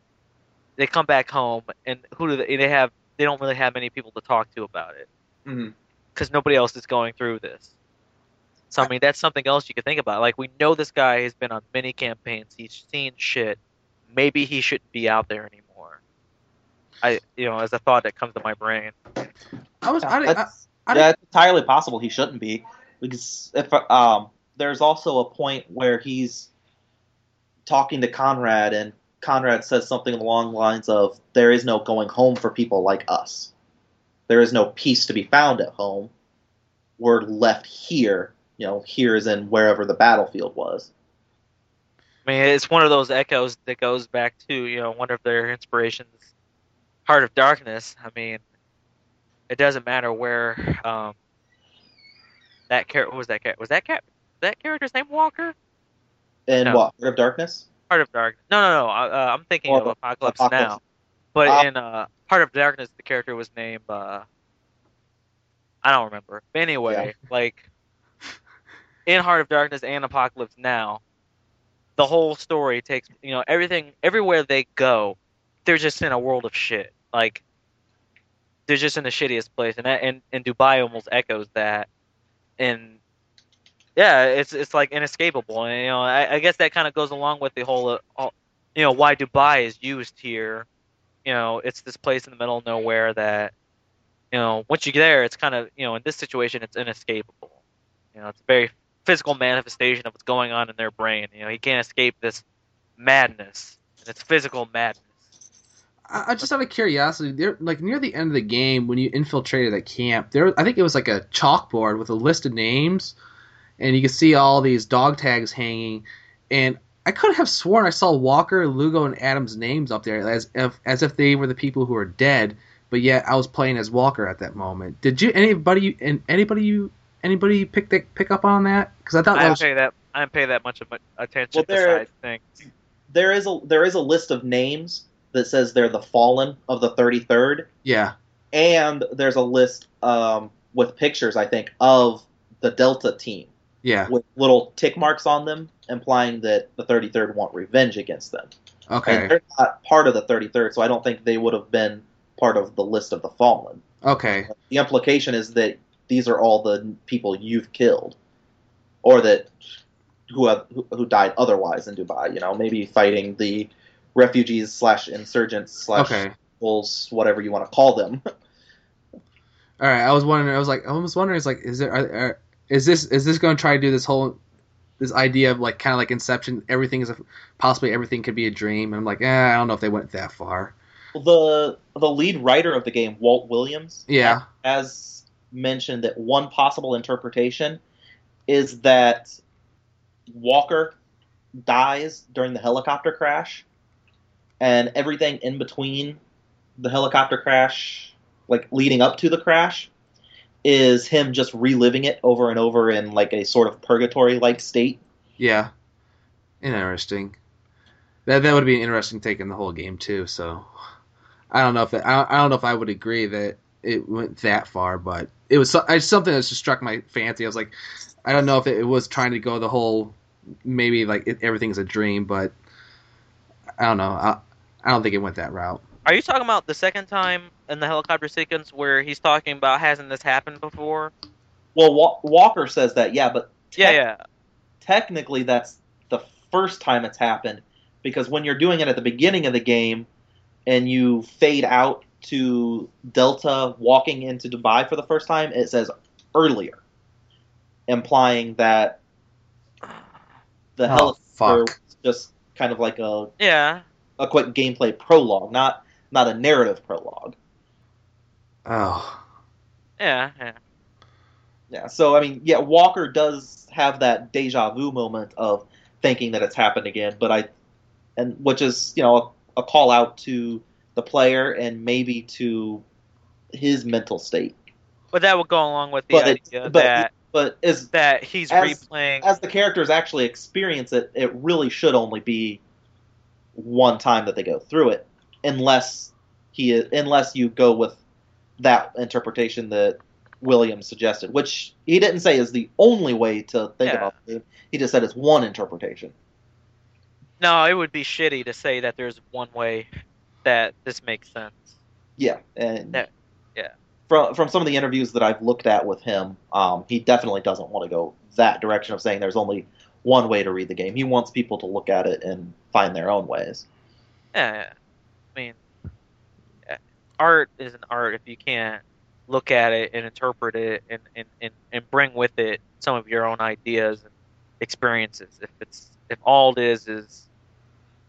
C: they come back home, and who do they, they have? They don't really have many people to talk to about it
E: Mhm.
C: because nobody else is going through this. So I mean, that's something else you could think about. Like we know this guy has been on many campaigns. He's seen shit. Maybe he shouldn't be out there anymore. I, you know, as a thought that comes to my brain.
A: I was I, I,
E: That's-
A: I-
E: yeah, it's entirely possible he shouldn't be because if um, there's also a point where he's talking to Conrad and Conrad says something along the lines of there is no going home for people like us. There is no peace to be found at home. We're left here, you know, here is in wherever the battlefield was.
C: I mean, it's one of those echoes that goes back to you know one of their inspirations, Heart of Darkness. I mean, it doesn't matter where um, that character was. That character was that cat. That character's name Walker.
E: And
C: No.
E: what? Heart of Darkness?
C: Heart of Darkness. No, no, no. Uh, I'm thinking
E: Or
C: of Apocalypse,
E: Apocalypse.
C: Now. But
E: Uh,
C: in uh, Heart of Darkness, the character was named. Uh, I don't remember. But anyway, like in Heart of Darkness and Apocalypse Now, the whole story takes you know everything. Everywhere they go, they're just in a world of shit. Like they're just in the shittiest place, and that, and and Dubai almost echoes that. And yeah, it's it's like inescapable, and you know I, I guess that kind of goes along with the whole, uh, you know, why Dubai is used here. You know, it's this place in the middle of nowhere that, you know, once you get there, it's kind of you know in this situation it's inescapable. You know, it's a very physical manifestation of what's going on in their brain. You know, he can't escape this madness, and it's physical madness.
A: I, I just out of curiosity, there like near the end of the game when you infiltrated that camp, there I think it was like a chalkboard with a list of names, and you can see all these dog tags hanging, and I could have sworn I saw Walker, Lugo, and Adams' names up there as if as if they were the people who are dead, but yet I was playing as Walker at that moment. Did you anybody and anybody you anybody pick that pick up on that? Because I thought
C: I
A: that
C: didn't
A: was
C: pay that. I didn't pay that much of attention
E: Well, there-
C: besides things.
E: There is a there is a list of names that says they're the fallen of the 33rd.
A: yeah
E: and there's a list um, with pictures, I think, of the Delta team
A: yeah
E: with little tick marks on them, implying that the 33rd want revenge against them.
A: okay
E: And they're not part of the 33rd, so I don't think they would have been part of the list of the fallen.
A: okay
E: The implication is that these are all the people you've killed, or that who have who, died otherwise in Dubai. You know, maybe fighting the refugees slash insurgents slash
A: okay.
E: wolves, whatever you want to call them. <laughs>
A: All right, I was wondering. I was like, I was wondering, is like, is there, are, are, is this, is this going to try to do this whole, this idea of like kind of like Inception? Everything is a, possibly everything could be a dream. And I'm like, eh, I don't know if they went that far.
E: the the lead writer of the game, Walt Williams,
A: Yeah.
E: has mentioned that one possible interpretation is that Walker dies during the helicopter crash, and everything in between the helicopter crash, like leading up to the crash, is him just reliving it over and over in like a sort of purgatory like state.
A: Yeah. Interesting. That that would be an interesting take in the whole game too. So I don't know if it, I, I don't know if I would agree that it went that far, but it was something that just struck my fancy. I was like, I don't know if it, it was trying to go the whole maybe like it, everything's a dream, but I don't know. I, I don't think it went that route.
C: Are you talking about the second time in the helicopter sequence where he's talking about hasn't this happened before?
E: Well, Wa- Walker says that, yeah, but
C: Yeah, yeah.
E: technically that's the first time it's happened because when you're doing it at the beginning of the game and you fade out to Delta walking into Dubai for the first time, it says earlier, implying that the
A: Oh,
E: helicopter
A: fuck.
E: was just kind of like a,
C: Yeah.
E: a quick gameplay prologue, not not a narrative prologue.
A: Oh,
C: Yeah, yeah.
E: Yeah, so I mean, yeah, Walker does have that deja vu moment of thinking that it's happened again, but I, and which is you know a, a call out to the player and maybe to his mental state.
C: But that would go along with the
E: But it-
C: idea
E: but-
C: that
E: But as
C: that he's
E: as-
C: replaying.
E: as the characters actually experience it, it really should only be one time that they go through it, unless he unless you go with that interpretation that Williams suggested, which he didn't say is the only way to think
C: Yeah.
E: about the game. He just said it's one interpretation.
C: no, it would be shitty to say that there's one way that this makes sense.
E: Yeah, and
C: Yeah, yeah.
E: From from some of the interviews that I've looked at with him, um, he definitely doesn't want to go that direction of saying there's only one way to read the game. He wants people to look at it and find their own ways.
C: Yeah, mean, art is an art if you can't look at it and interpret it and, and, and, and bring with it some of your own ideas and experiences. If it's if all it is is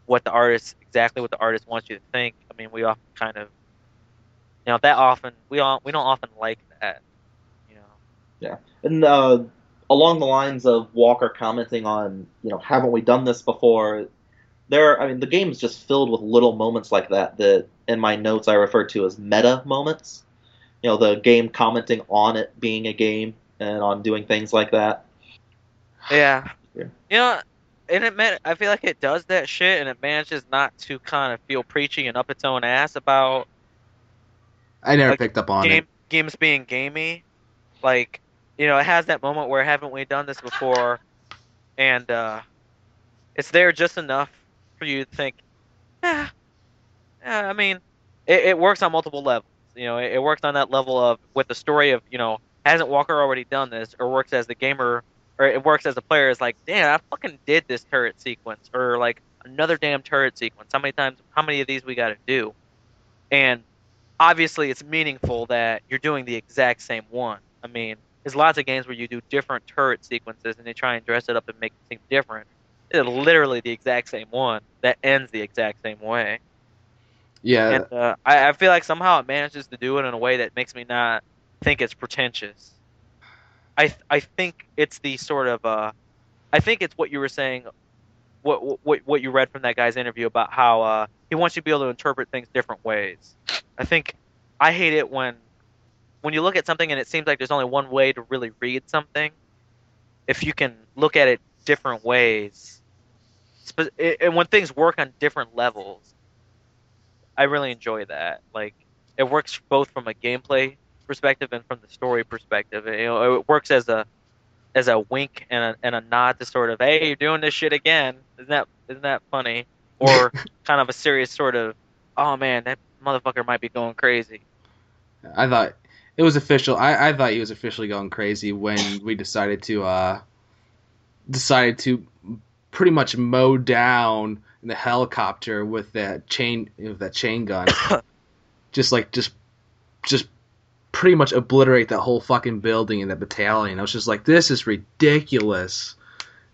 C: what the artist exactly what the artist wants you to think. I mean, we often kind of you know that often we all we don't often like that. You know.
E: And uh, along the lines of Walker commenting on, you know, haven't we done this before? There, I mean, the game is just filled with little moments like that. That in my notes I refer to as meta moments. You know, the game commenting on it being a game and on doing things like that.
C: Yeah.
E: Yeah.
C: You know, and it man, I feel like it does that shit, and it manages not to kind of feel preachy and up its own ass about
A: I never
C: Like,
A: picked up on
C: game
A: it.
C: games being gamey. Like, you know, it has that moment where haven't we done this before, and uh, it's there just enough for you to think, yeah, yeah. I mean, it, it works on multiple levels. You know, it, it works on that level of with the story of you know, hasn't Walker already done this, or works as the gamer, or it works as a player. Is like, damn, I fucking did this turret sequence, or like another damn turret sequence. How many times? How many of these we got to do? And obviously it's meaningful that you're doing the exact same one. I mean, there's lots of games where you do different turret sequences and they try and dress it up and make it seem different. Literally the exact same one that ends the exact same way.
A: Yeah,
C: And uh, I, I feel like somehow it manages to do it in a way that makes me not think it's pretentious. I th- I think it's the sort of uh, I think it's what you were saying, what what what you read from that guy's interview about how uh, he wants you to be able to interpret things different ways. I think I hate it when when you look at something and it seems like there's only one way to really read something. If you can look at it different ways, Spe- and when things work on different levels, I really enjoy that. Like it works both from a gameplay perspective and from the story perspective. You know, it works as a as a wink and a, and a nod to sort of, hey, you're doing this shit again. Isn't that isn't that funny? Or <laughs> kind of a serious sort of, oh man, that motherfucker might be going crazy.
A: I thought it was official. I, I thought he was officially going crazy when we decided to uh decided to pretty much mow down in the helicopter with that chain with that chain gun. <coughs> just like just just pretty much obliterate that whole fucking building and that battalion. I was just like, this is ridiculous.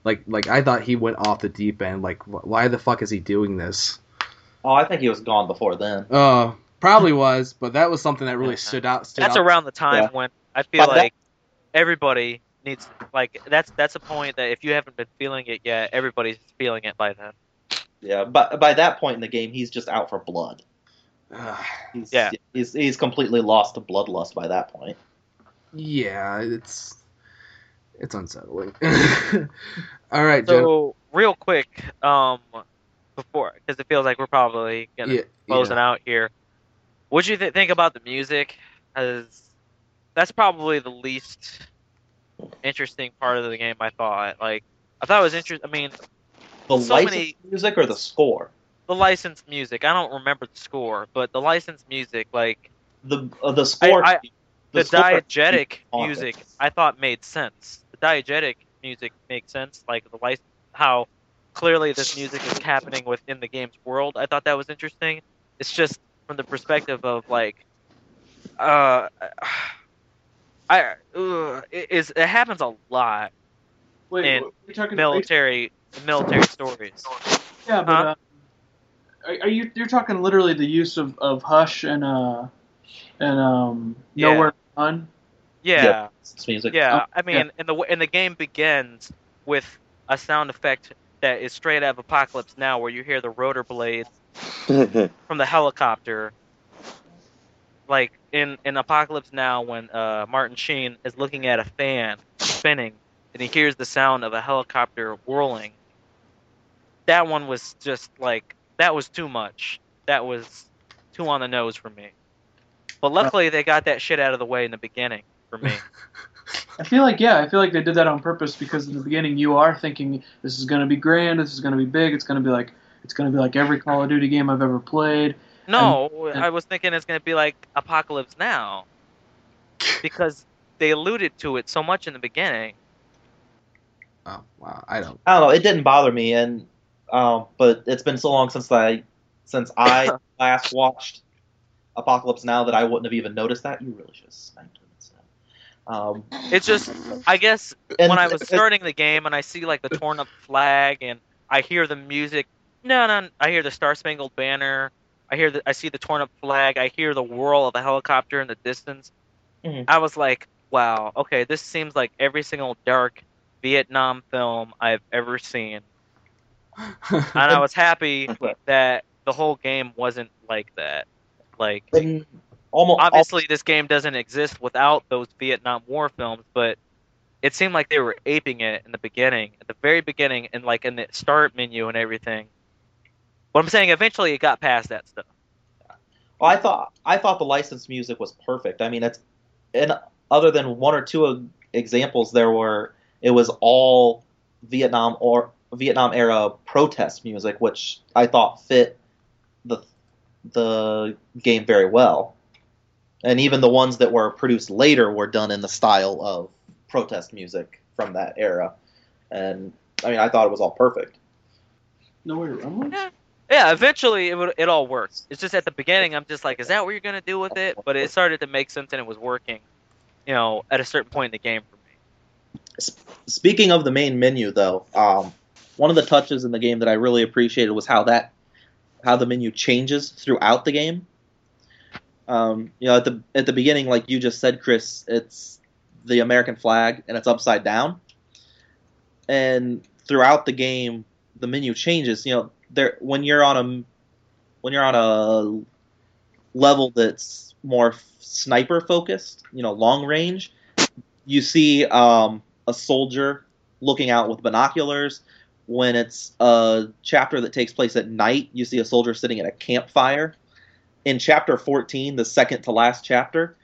A: Like like I thought he went off the deep end. Like wh- why the fuck is he doing this?
E: Oh, I think he was gone before then.
A: Uh, probably was, but that was something that really
C: Yeah.
A: stood out. Stood
C: That's
A: out.
C: around the time
E: Yeah.
C: when I feel
E: But that-
C: like everybody needs like that's that's a point that if you haven't been feeling it yet, everybody's feeling it by then.
E: Yeah, but by that point in the game, he's just out for blood. <sighs> He's,
C: Yeah.
E: he's he's completely lost to bloodlust by that point.
A: Yeah, it's it's unsettling. <laughs> All right, Jen.
C: So real quick, um, before because it feels like we're probably gonna
A: Yeah,
C: closing
A: yeah.
C: out here. What'd you th- think about the music? As that's probably the least interesting part of the game. I thought. Like, I thought it was interesting. I mean,
E: The
C: So
E: licensed
C: many-
E: music or the score?
C: the licensed music. I don't remember the score, but the licensed music, like
E: The uh, the score.
C: I- the,
E: score-
C: diegetic music, I thought made sense. The diegetic music makes sense. Like the lic- how clearly this music is happening within the game's world. I thought that was interesting. It's just from the perspective of like, uh, I ugh, it is it happens a lot
D: Wait,
C: And
D: are you
C: military military stories.
D: Yeah, but
C: Huh?
D: uh, are, are you you're talking literally the use of, of hush and uh and um
C: Yeah.
D: nowhere to run?
C: Yeah,
E: It's music.
C: yeah.
D: Oh,
C: I mean, and the and the game begins with a sound effect that is straight out of Apocalypse Now, where you hear the rotor blades <laughs> from the helicopter. Like in, in Apocalypse Now, when uh, Martin Sheen is looking at a fan spinning and he hears the sound of a helicopter whirling. That one was just like that was too much. That was too on the nose for me. But luckily they got that shit out of the way in the beginning for me. <laughs>
D: I feel like yeah, I feel like they did that on purpose because in the beginning you are thinking this is gonna be grand, this is gonna be big, it's gonna be like it's gonna be like every Call of Duty game I've ever played.
C: No,
D: and-
C: I was thinking it's gonna be like Apocalypse Now, <laughs> because they alluded to it so much in the beginning.
A: Oh wow, I don't.
E: I don't know. It didn't bother me, and um, but it's been so long since I since <laughs> I last watched Apocalypse Now that I wouldn't have even noticed that. You really should have sniped him instead. Um,
C: It's just, I guess,
E: and
C: when I was starting the game and I see like the torn up flag and I hear the music, no, no, I hear the Star Spangled Banner. I hear the, I see the torn up flag. I hear the whirl of a helicopter in the distance.
E: Mhm.
C: I was like, wow, okay, this seems like every single dark Vietnam film I've ever seen. <laughs> And I was happy that the whole game wasn't like that. Like,
E: and almost
C: obviously this game doesn't exist without those Vietnam War films, but it seemed like they were aping it in the beginning, at the very beginning, and like in the start menu and everything. But I'm saying eventually it got past that stuff.
E: Well, I thought I thought the licensed music was perfect. I mean, it's and other than one or two examples, there were it was all Vietnam or Vietnam era protest music, which I thought fit the the game very well. And even the ones that were produced later were done in the style of protest music from that era. And I mean, I thought it was all perfect.
D: Nowhere to run.
C: Yeah. Eventually it would, it all works. It's just at the beginning I'm just like, is that what you're gonna do with it? But it started to make sense and it was working. You know, at a certain point in the game for me.
E: Speaking of the main menu, though, um, one of the touches in the game that I really appreciated was how that how the menu changes throughout the game. Um, you know, at the at the beginning, like you just said, Chris, it's the American flag and it's upside down, and throughout the game, the menu changes. You know, there when you're on a when you're on a level that's more sniper focused, you know, long range, you see um, a soldier looking out with binoculars. When it's a chapter that takes place at night, you see a soldier sitting at a campfire. In chapter 14, the second to last chapter,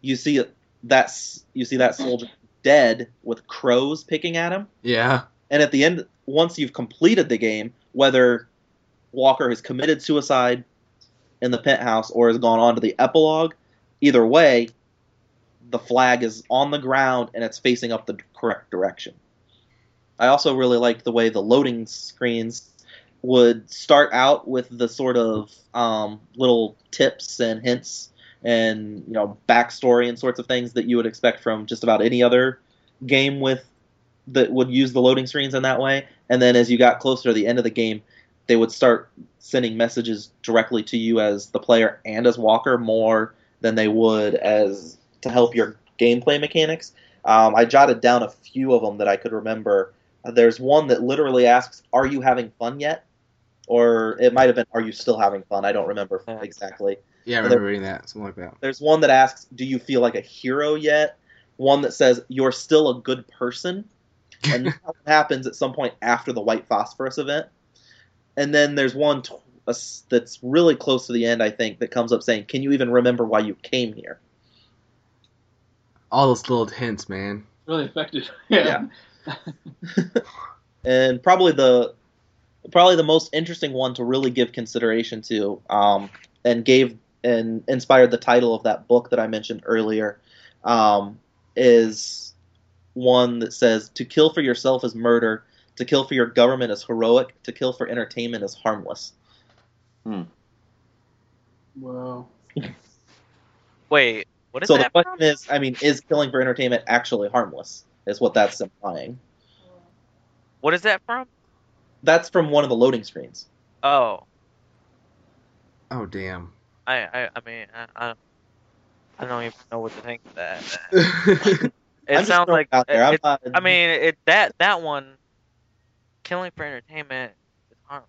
E: you see that's you see that soldier dead with crows picking at him.
A: yeah.
E: And at the end, once you've completed the game, whether Walker has committed suicide in the penthouse or has gone on to the epilogue, either way, the flag is on the ground and it's facing up the correct direction. I also really liked the way the loading screens would start out with the sort of um, little tips and hints and you know backstory and sorts of things that you would expect from just about any other game with that would use the loading screens in that way. And then as you got closer to the end of the game, they would start sending messages directly to you as the player and as Walker more than they would as to help your gameplay mechanics. Um, I jotted down a few of them that I could remember. Uh, There's one that literally asks, "Are you having fun yet?" Or it might have been, "Are you still having fun?" I don't remember exactly.
A: Yeah, I remember reading that. Something like that.
E: There's one that asks, "Do you feel like a hero yet?" One that says, "You're still a good person," <laughs> and that happens at some point after the white phosphorus event. And then there's one t- a s- that's really close to the end, I think, that comes up saying, "Can you even remember why you came here?"
A: All those little hints, man.
D: Really effective. <laughs> Yeah.
E: and probably the probably the most interesting one to really give consideration to, um, and gave and inspired the title of that book that I mentioned earlier, um, is one that says, "To kill for yourself is murder. To kill for your government is heroic. To kill for entertainment is harmless." Hmm.
D: Wow.
C: Wait, what is
E: so the
C: that
E: question
C: from?
E: is, I mean, is killing for entertainment actually harmless? Is what that's implying.
C: What is that from?
E: That's from one of the loading screens.
C: Oh,
A: Oh damn.
C: I I, I mean I, I I don't even know what to think of that. <laughs> It
E: I'm
C: sounds like
E: it out there. I'm
C: it-
E: not,
C: I mean it that that one, killing for entertainment. is hard.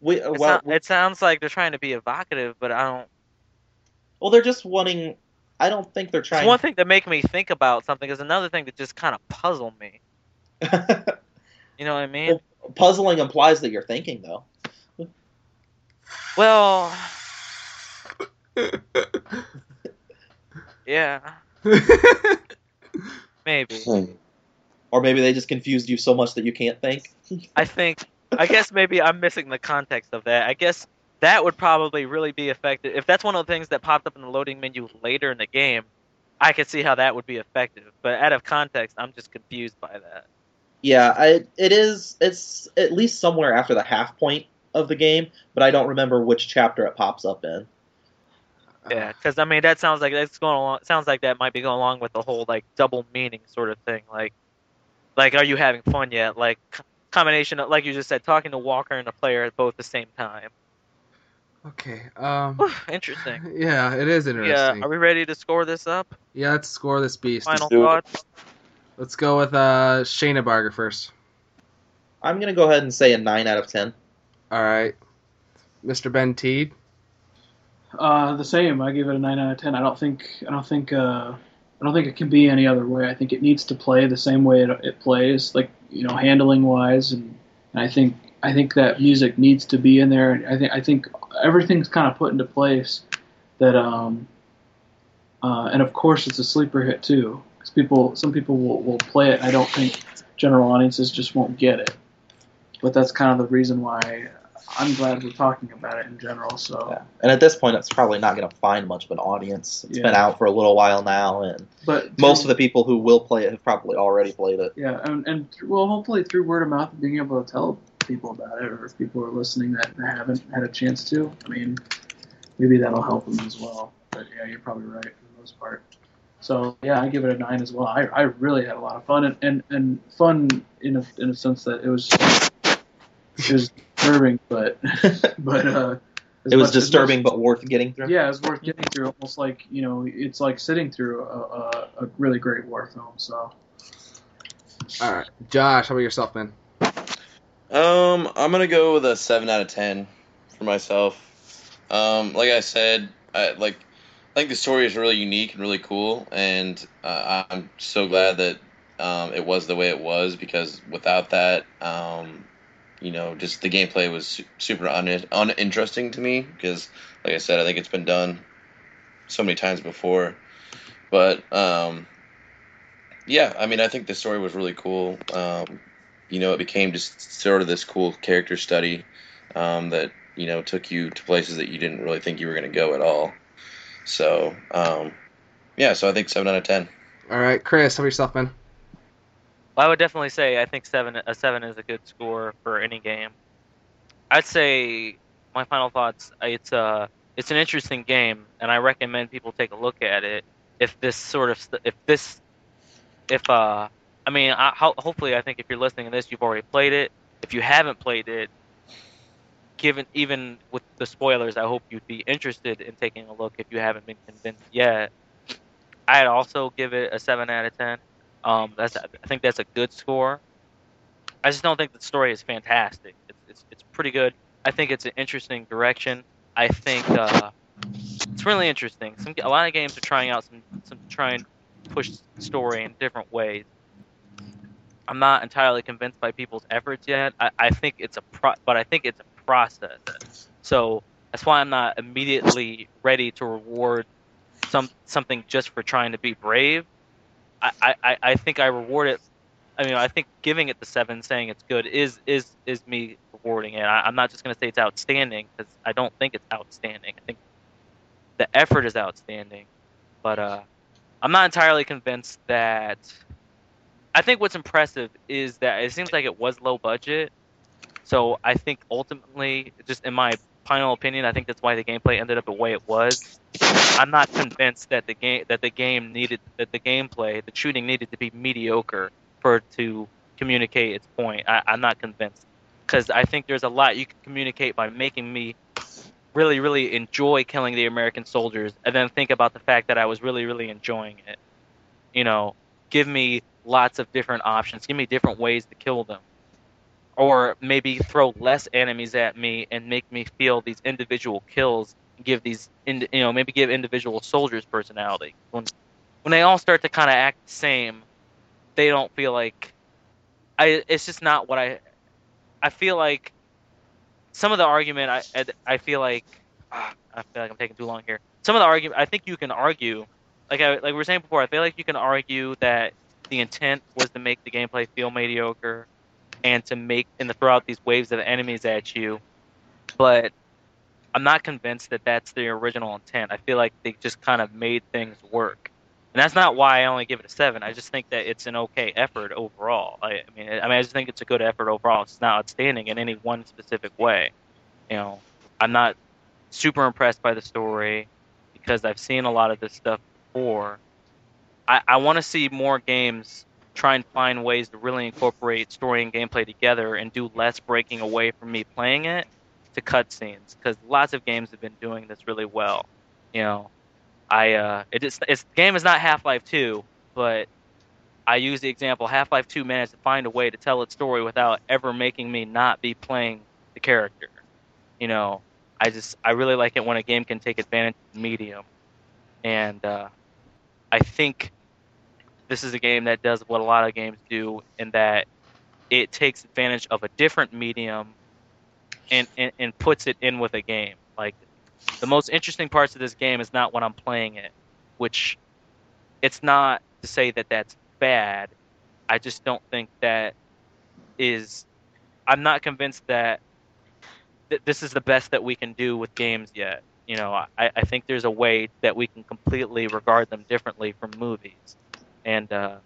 E: we,
C: It,
E: well,
C: sou- it sounds like they're trying to be evocative, but I don't.
E: well, they're just wanting. I don't think they're
C: It's
E: trying.
C: one thing to make me think about something. Is another thing that just kind of puzzle me. <laughs> You know what I mean?
E: Puzzling implies that you're thinking, though.
C: Well, <laughs> yeah, <laughs> maybe. Hmm.
E: Or maybe they just confused you so much that you can't think.
C: I think. I guess maybe I'm missing the context of that. I guess that would probably really be effective if that's one of the things that popped up in the loading menu later in the game. I could see how that would be effective, but out of context, I'm just confused by that.
E: Yeah, I, it is. It's at least somewhere after the half point of the game, but I don't remember which chapter it pops up in.
C: Yeah, because I mean that sounds like that's going along. Sounds like that might be going along with the whole like double meaning sort of thing. Like, like are you having fun yet? Like combination of like you just said, talking to Walker and the player at both the same time.
A: Okay. Um.
C: Whew, interesting. <laughs>
A: Yeah, it is interesting.
C: Yeah,
A: interesting.
C: are we ready to score this up?
A: Yeah, let's score this beast.
C: Final
F: do it.
C: thoughts.
A: Let's go with uh Shanabarger first.
E: I'm gonna go ahead and say a nine out of ten.
A: All right, Mr. Ben Teed.
D: Uh, the same. I give it a nine out of ten. I don't think. I don't think. Uh, I don't think it can be any other way. I think it needs to play the same way it, it plays, like you know, handling wise, and, and I think I think that music needs to be in there. I think I think everything's kind of put into place that. Um, uh, and of course, it's a sleeper hit too, because people, some people will, will play it. I don't think general audiences just won't get it. But that's kind of the reason why I'm glad we're talking about it in general. So.
E: Yeah. And at this point, it's probably not gonna find much of an audience. It's been out for a little while now, and
D: But
E: most of the people who will play it have probably already played it.
D: yeah, and, and well, hopefully through word of mouth, being able to tell people about it, or if people are listening that haven't had a chance to, I mean, maybe that'll help them as well. But yeah, you're probably right for the most part. So yeah, I give it a nine as well. I, I really had a lot of fun and, and, and fun in a in a sense that it was it was disturbing, but <laughs> but uh,
E: It was disturbing,
D: much-
E: but worth getting through.
D: yeah, it's worth getting through. Almost like you know, it's like sitting through a, a, a really great war film. So
A: All right, Josh. How about yourself, man?
F: Um, I'm gonna go with a seven out of ten for myself. Um, like I said, I like I think the story is really unique and really cool, and uh, I'm so glad that um, it was the way it was because without that, um, you know, just the gameplay was super un- uninteresting to me because, like I said, I think it's been done so many times before. But um, yeah, I mean, I think the story was really cool. Um, you know, it became just sort of this cool character study um, that you know took you to places that you didn't really think you were going to go at all. So um, yeah, so I think seven out of ten.
A: All right, Chris. How about yourself, man?
C: Well, I would definitely say I think seven a seven is a good score for any game. I'd say my final thoughts. It's uh it's an interesting game, and I recommend people take a look at it. If this sort of if this if uh I mean I, ho- hopefully I think if you're listening to this you've already played it. If you haven't played it, given even with the spoilers, I hope you'd be interested in taking a look if you haven't been convinced yet. I'd also give it a seven out of ten. Um, that's I think that's a good score. I just don't think the story is fantastic. It's it's, it's pretty good. I think it's an interesting direction. I think uh, it's really interesting. Some a lot of games are trying out some some try and push story in different ways. I'm not entirely convinced by people's efforts yet. I, I think it's a pro, but I think it's a process. So that's why I'm not immediately ready to reward some something just for trying to be brave. I, I, I think I reward it. I mean, I think giving it the seven, saying it's good, is is is me rewarding it. I, I'm not just going to say it's outstanding because I don't think it's outstanding. I think the effort is outstanding, but uh, I'm not entirely convinced that. I think what's impressive is that it seems like it was low budget, so I think ultimately, just in my final opinion, I think that's why the gameplay ended up the way it was. I'm not convinced that the game that the game needed that the gameplay, the shooting needed to be mediocre for it to communicate its point. I, I'm not convinced because I think there's a lot you can communicate by making me really, really enjoy killing the American soldiers, and then think about the fact that I was really, really enjoying it. You know, give me lots of different options. Give me different ways to kill them. Or maybe throw less enemies at me and make me feel these individual kills. Give these, you know, maybe give individual soldiers personality. When, when they all start to kind of act the same, they don't feel like. I. It's just not what I. I feel like some of the argument. I. I feel like. ah, I feel like I'm taking too long here. Some of the argument. I think you can argue like I, like we were saying before, I feel like you can argue that the intent was to make the gameplay feel mediocre and to make and to throw out these waves of enemies at you, but I'm not convinced that that's the original intent. I feel like they just kind of made things work, and that's not why I only give it a seven. I just think that it's an okay effort overall. I, I mean, I mean, I just think it's a good effort overall. It's not outstanding in any one specific way. You know, I'm not super impressed by the story because I've seen a lot of this stuff before. I, I want to see more games try and find ways to really incorporate story and gameplay together and do less breaking away from me playing it to cutscenes because lots of games have been doing this really well. You know, I uh, it is it's the game is not Half Life Two, but I use the example Half Life Two managed to find a way to tell its story without ever making me not be playing the character. You know, I just I really like it when a game can take advantage of the medium, and uh, I think this is a game that does what a lot of games do in that it takes advantage of a different medium and, and, and puts it in with a game. Like the most interesting parts of this game is not when I'm playing it, which it's not to say that that's bad. I just don't think that is. I'm not convinced that th- this is the best that we can do with games yet. You know, I, I think there's a way that we can completely regard them differently from movies. And uh,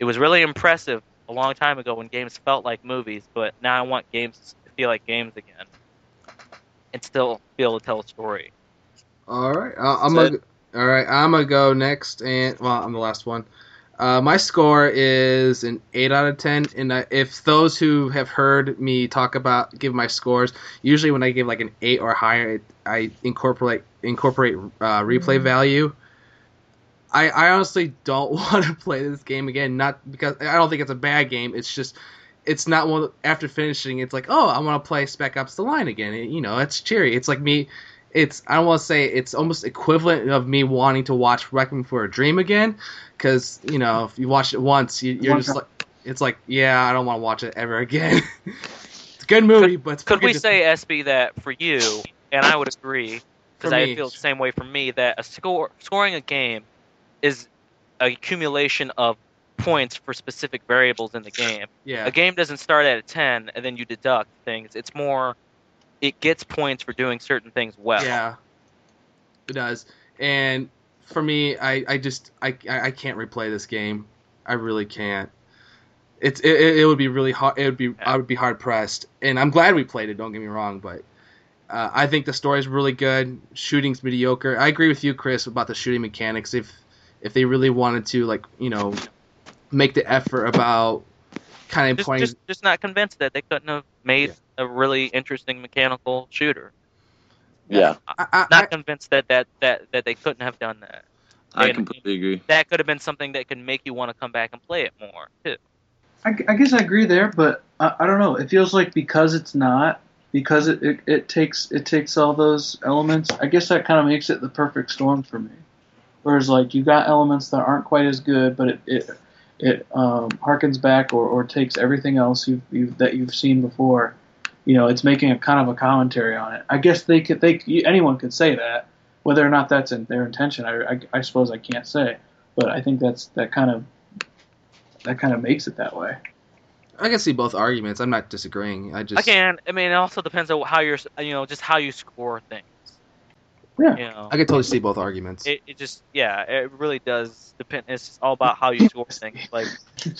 C: it was really impressive a long time ago when games felt like movies, but now I want games to feel like games again and still be able to tell a story.
A: All right, uh, I'm
F: Sid?
A: gonna. All right, I'm gonna go next, and well, I'm the last one. Uh, my score is an eight out of ten, and uh, if those who have heard me talk about give my scores, usually when I give like an eight or higher, I incorporate incorporate uh, replay value. I, I honestly don't <laughs> want to play this game again, not because I don't think it's a bad game. It's just it's not one after finishing. It's like oh, I want to play Spec Ops: The Line again. It- you know, it's cheery. It's like me. It's I don't want to say it's almost equivalent of me wanting to watch Requiem for a Dream again, because you know if you watch it once, you, you're just like it's like yeah, I don't want to watch it ever again. <laughs> it's a good movie, but it's
C: Could we
A: just-
C: say, SB, that for you, and I would agree, because I feel the same way for me, that a score scoring a game is accumulation of points for specific variables in the game.
A: yeah
C: A game doesn't start at a 10 and then you deduct things. It's more, it gets points for doing certain things well.
A: Yeah, it does. And for me, I, I just I, I can't replay this game. I really can't. It's it, it would be really hard. It would be I would be hard pressed. And I'm glad we played it. Don't get me wrong, but uh, I think the story's really good. Shooting's mediocre. I agree with you, Chris, about the shooting mechanics. If if they really wanted to, like you know, make the effort about kind of
C: Just,
A: pointing.
C: just, just not convinced that they couldn't have made a really interesting mechanical shooter.
F: Yeah,
A: I, I,
C: Not
A: I-
C: convinced that, that, that, that they couldn't have done that.
F: I
C: And-
F: completely agree.
C: That could have been something that could make you want to come back and play it more, too.
D: I, I guess I agree there, but I, I don't know. It feels like because it's not, because it, it, it takes it takes all those elements. I guess that kind of makes it the perfect storm for me. Whereas like you got elements that aren't quite as good, but it it, it um, harkens back or, or takes everything else you've, you've that you've seen before. You know, it's making a kind of a commentary on it. I guess they could they anyone could say that. Whether or not that's in their intention, I, I, I suppose I can't say. But I think that's that kind of that kind of makes it that way.
A: I can see both arguments. I'm not disagreeing. I just
C: Again, I mean, it also depends on how you're, you know, just how you score things.
D: Yeah.
C: You know,
A: I can totally see both arguments.
C: it, it just, yeah, it really does depend. It's just all about how you score things. Like, <laughs>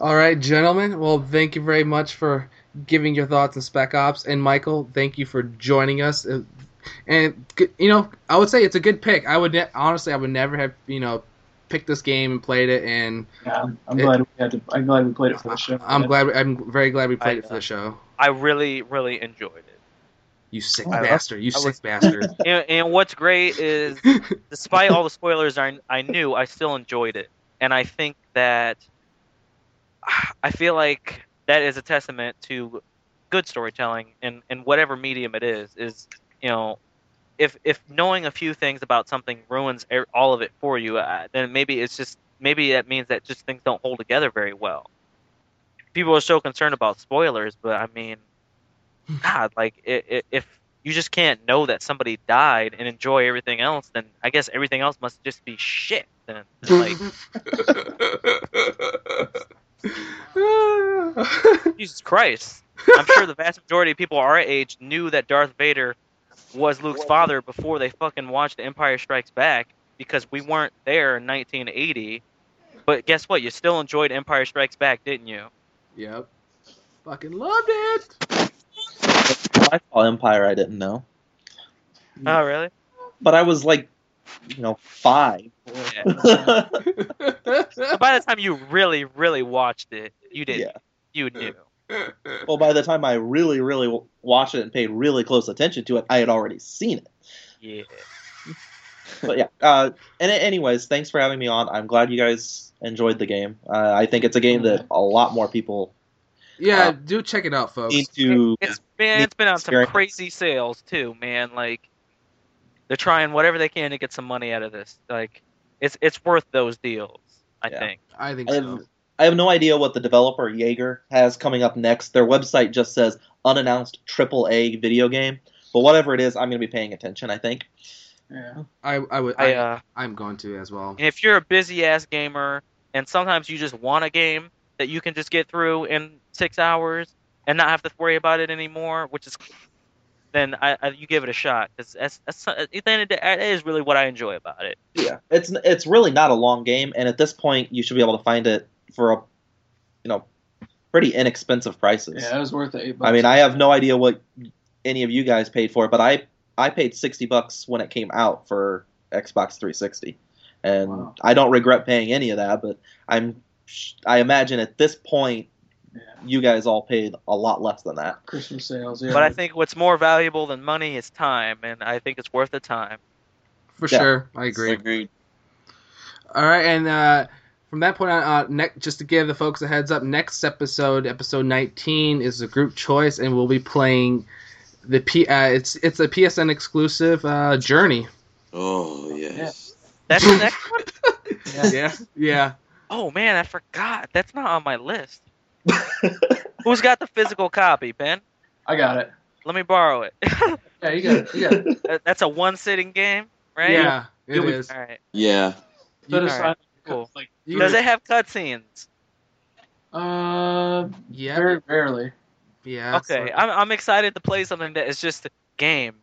A: All right, gentlemen. Well, thank you very much for giving your thoughts on Spec Ops, and Michael, thank you for joining us. Uh, And you know, I would say it's a good pick. I would ne- honestly, I would never have you know picked this game and played it, and
D: Yeah, I'm, I'm
A: It-
D: glad we had to. I'm glad we played it for the show.
A: I'm glad. I'm very glad we played
C: I,
A: it for the show.
C: I really, really enjoyed it.
A: You sick
C: I-
A: bastard! You sick
C: was- <laughs>
A: bastard!
C: And, and what's great is, <laughs> despite all the spoilers I, I knew, I still enjoyed it. And I think that I feel like that is a testament to good storytelling in, in whatever medium it is. Is you know, if if knowing a few things about something ruins er- all of it for you, uh, then maybe it's just maybe that means that just things don't hold together very well. People are so concerned about spoilers, but I mean, God, like if you just can't know that somebody died and enjoy everything else, then I guess everything else must just be shit. Then <laughs> like <laughs> Jesus Christ. I'm sure the vast majority of people our age knew that Darth Vader was Luke's father before they fucking watched The Empire Strikes Back because we weren't there in 1980. But guess what? You still enjoyed Empire Strikes Back, didn't you?
A: yep. Fucking loved it.
E: I saw Empire, I didn't know,
C: Oh, really?
E: but I was like, you know, five.
C: Yeah.
E: yeah. <laughs>
C: By the time you really, really watched it, you did. not You knew. <laughs>
E: Well, by the time I really, really watched it and paid really close attention to it, I had already seen it.
C: Yeah.
E: But yeah. Uh, and anyways, thanks for having me on. I'm glad you guys enjoyed the game. Uh, I think it's a game that a lot more people
A: yeah,
E: Uh,
A: do check it out, folks.
E: need to.
C: It's man, it's been on some crazy sales too, man. Like they're trying whatever they can to get some money out of this. Like it's it's worth those deals. I
E: Yeah.
C: think.
A: I think
E: I
A: so.
E: have, I have no idea what the developer Yager has coming up next. Their website just says unannounced AAA video game. But whatever it is, I'm going to be paying attention. I think.
D: Yeah.
A: I I would.
C: I
A: I,
C: uh,
A: I'm going to as well.
C: and if you're a busy ass gamer and sometimes you just want a game that you can just get through in six hours and not have to worry about it anymore, which is then I, I you give it a shot because that's, that's at the end of the day, that is really what I enjoy about it.
E: Yeah, it's it's really not a long game, and at this point, you should be able to find it for a, you know, pretty inexpensive prices.
D: Yeah, it was worth it. Eight bucks.
E: I mean, I have no idea what any of you guys paid for it, but I I paid sixty bucks when it came out for Xbox 360, and
D: Wow.
E: I don't regret paying any of that. But I'm I imagine at this point,
D: Yeah.
E: You guys all paid a lot less than that.
D: Christmas sales. Yeah.
C: But I think what's more valuable than money is time, and I think it's worth the time.
A: For
E: Yeah.
A: sure, I agree.
F: Agreed.
A: All right, and uh, from that point on, uh, ne- just to give the folks a heads up, next episode, episode 19, is a group choice, and we'll be playing the P. Uh, it's it's a PSN exclusive uh, Journey.
F: Oh yes.
C: That's the next one.
D: Yeah. <laughs>
A: Yeah, yeah.
C: Oh man, I forgot. That's not on my list. Who's got the physical copy, Ben?
D: I got it.
C: Let me borrow it.
D: Yeah, you got it. You got it. <laughs>
C: That's a one sitting game, right?
A: Yeah, it
D: You'll be-
A: is.
C: All right.
F: Yeah.
A: You-
D: Set aside,
C: right, cool.
D: Like,
C: Does it have cutscenes?
D: uh,
A: yeah,
D: very rarely.
A: yeah.
C: Okay,
A: like-
C: I'm I'm excited to play something that is just a game.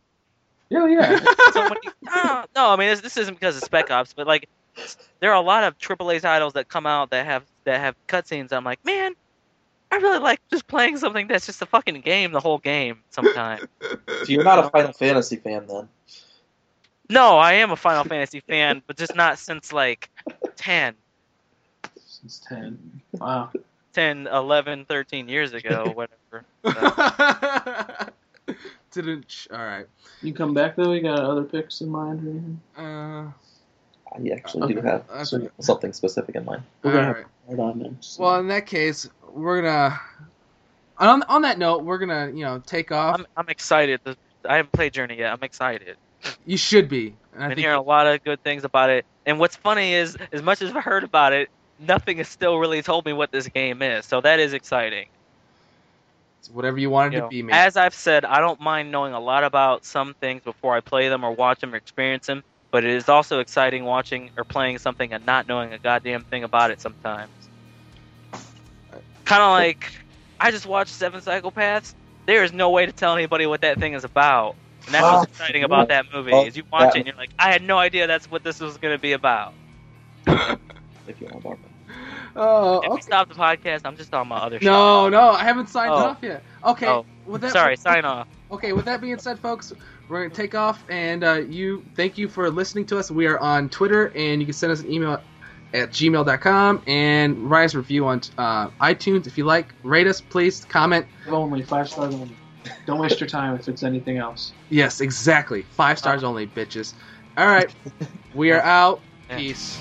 D: Yeah, yeah. <laughs>
C: So when you- no, no, I mean this, this isn't because of Spec Ops, but like there are a lot of AAA titles that come out that have that have cutscenes. I'm like, man, I really like just playing something that's just a fucking game the whole game. Sometimes. <laughs>
E: So you're not a Final Fantasy fan then?
C: no, I am a Final Fantasy fan, but just not since like 10,
D: Since ten. Wow.
C: 10, 11, 13 years ago, <laughs> whatever. So,
A: Didn't. sh- All right.
D: You come back though. You got other picks in mind or anything?
A: Uh,
E: I actually do have
A: I
D: So-
A: forget.
E: something specific in mind.
A: all
D: We're gonna
A: right.
D: Hold on, man.
A: Well, in that case, we're gonna. On on that note, we're gonna you know take off.
C: I'm I'm excited. I haven't played Journey yet. I'm excited.
A: you should be. And I
C: I've been
A: think
C: hearing a lot of good things about it. And what's funny is, as much as I've heard about it, nothing has still really told me what this game is. So that is exciting.
A: it's whatever you wanted it
C: You
A: to
C: know,
A: be, man.
C: as I've said, I don't mind knowing a lot about some things before I play them or watch them or experience them. But it is also exciting watching or playing something and not knowing a goddamn thing about it sometimes. Kind of like I just watched Seven Psychopaths. There is no way to tell anybody what that thing is about. And that's what's exciting about that movie. is you watch it and you're like, I had no idea that's what this was going to be about.
E: If you want to borrow it.
A: oh,
C: If
A: okay.
C: stop the podcast, I'm just on my other show.
A: No, no, I haven't signed
C: Oh.
A: off yet. Okay.
C: Oh,
A: with that,
C: Sorry, sign off.
A: Okay, with that being said, folks, we're gonna take off, and uh, you thank you for listening to us. We are on Twitter, and you can send us an email at gmail.com and write us a review on uh, iTunes if you like. Rate us, please. Comment.
D: Only five stars only. Don't waste your time if it's anything else.
A: Yes, exactly. Five stars only, bitches. All right, we are out. Peace.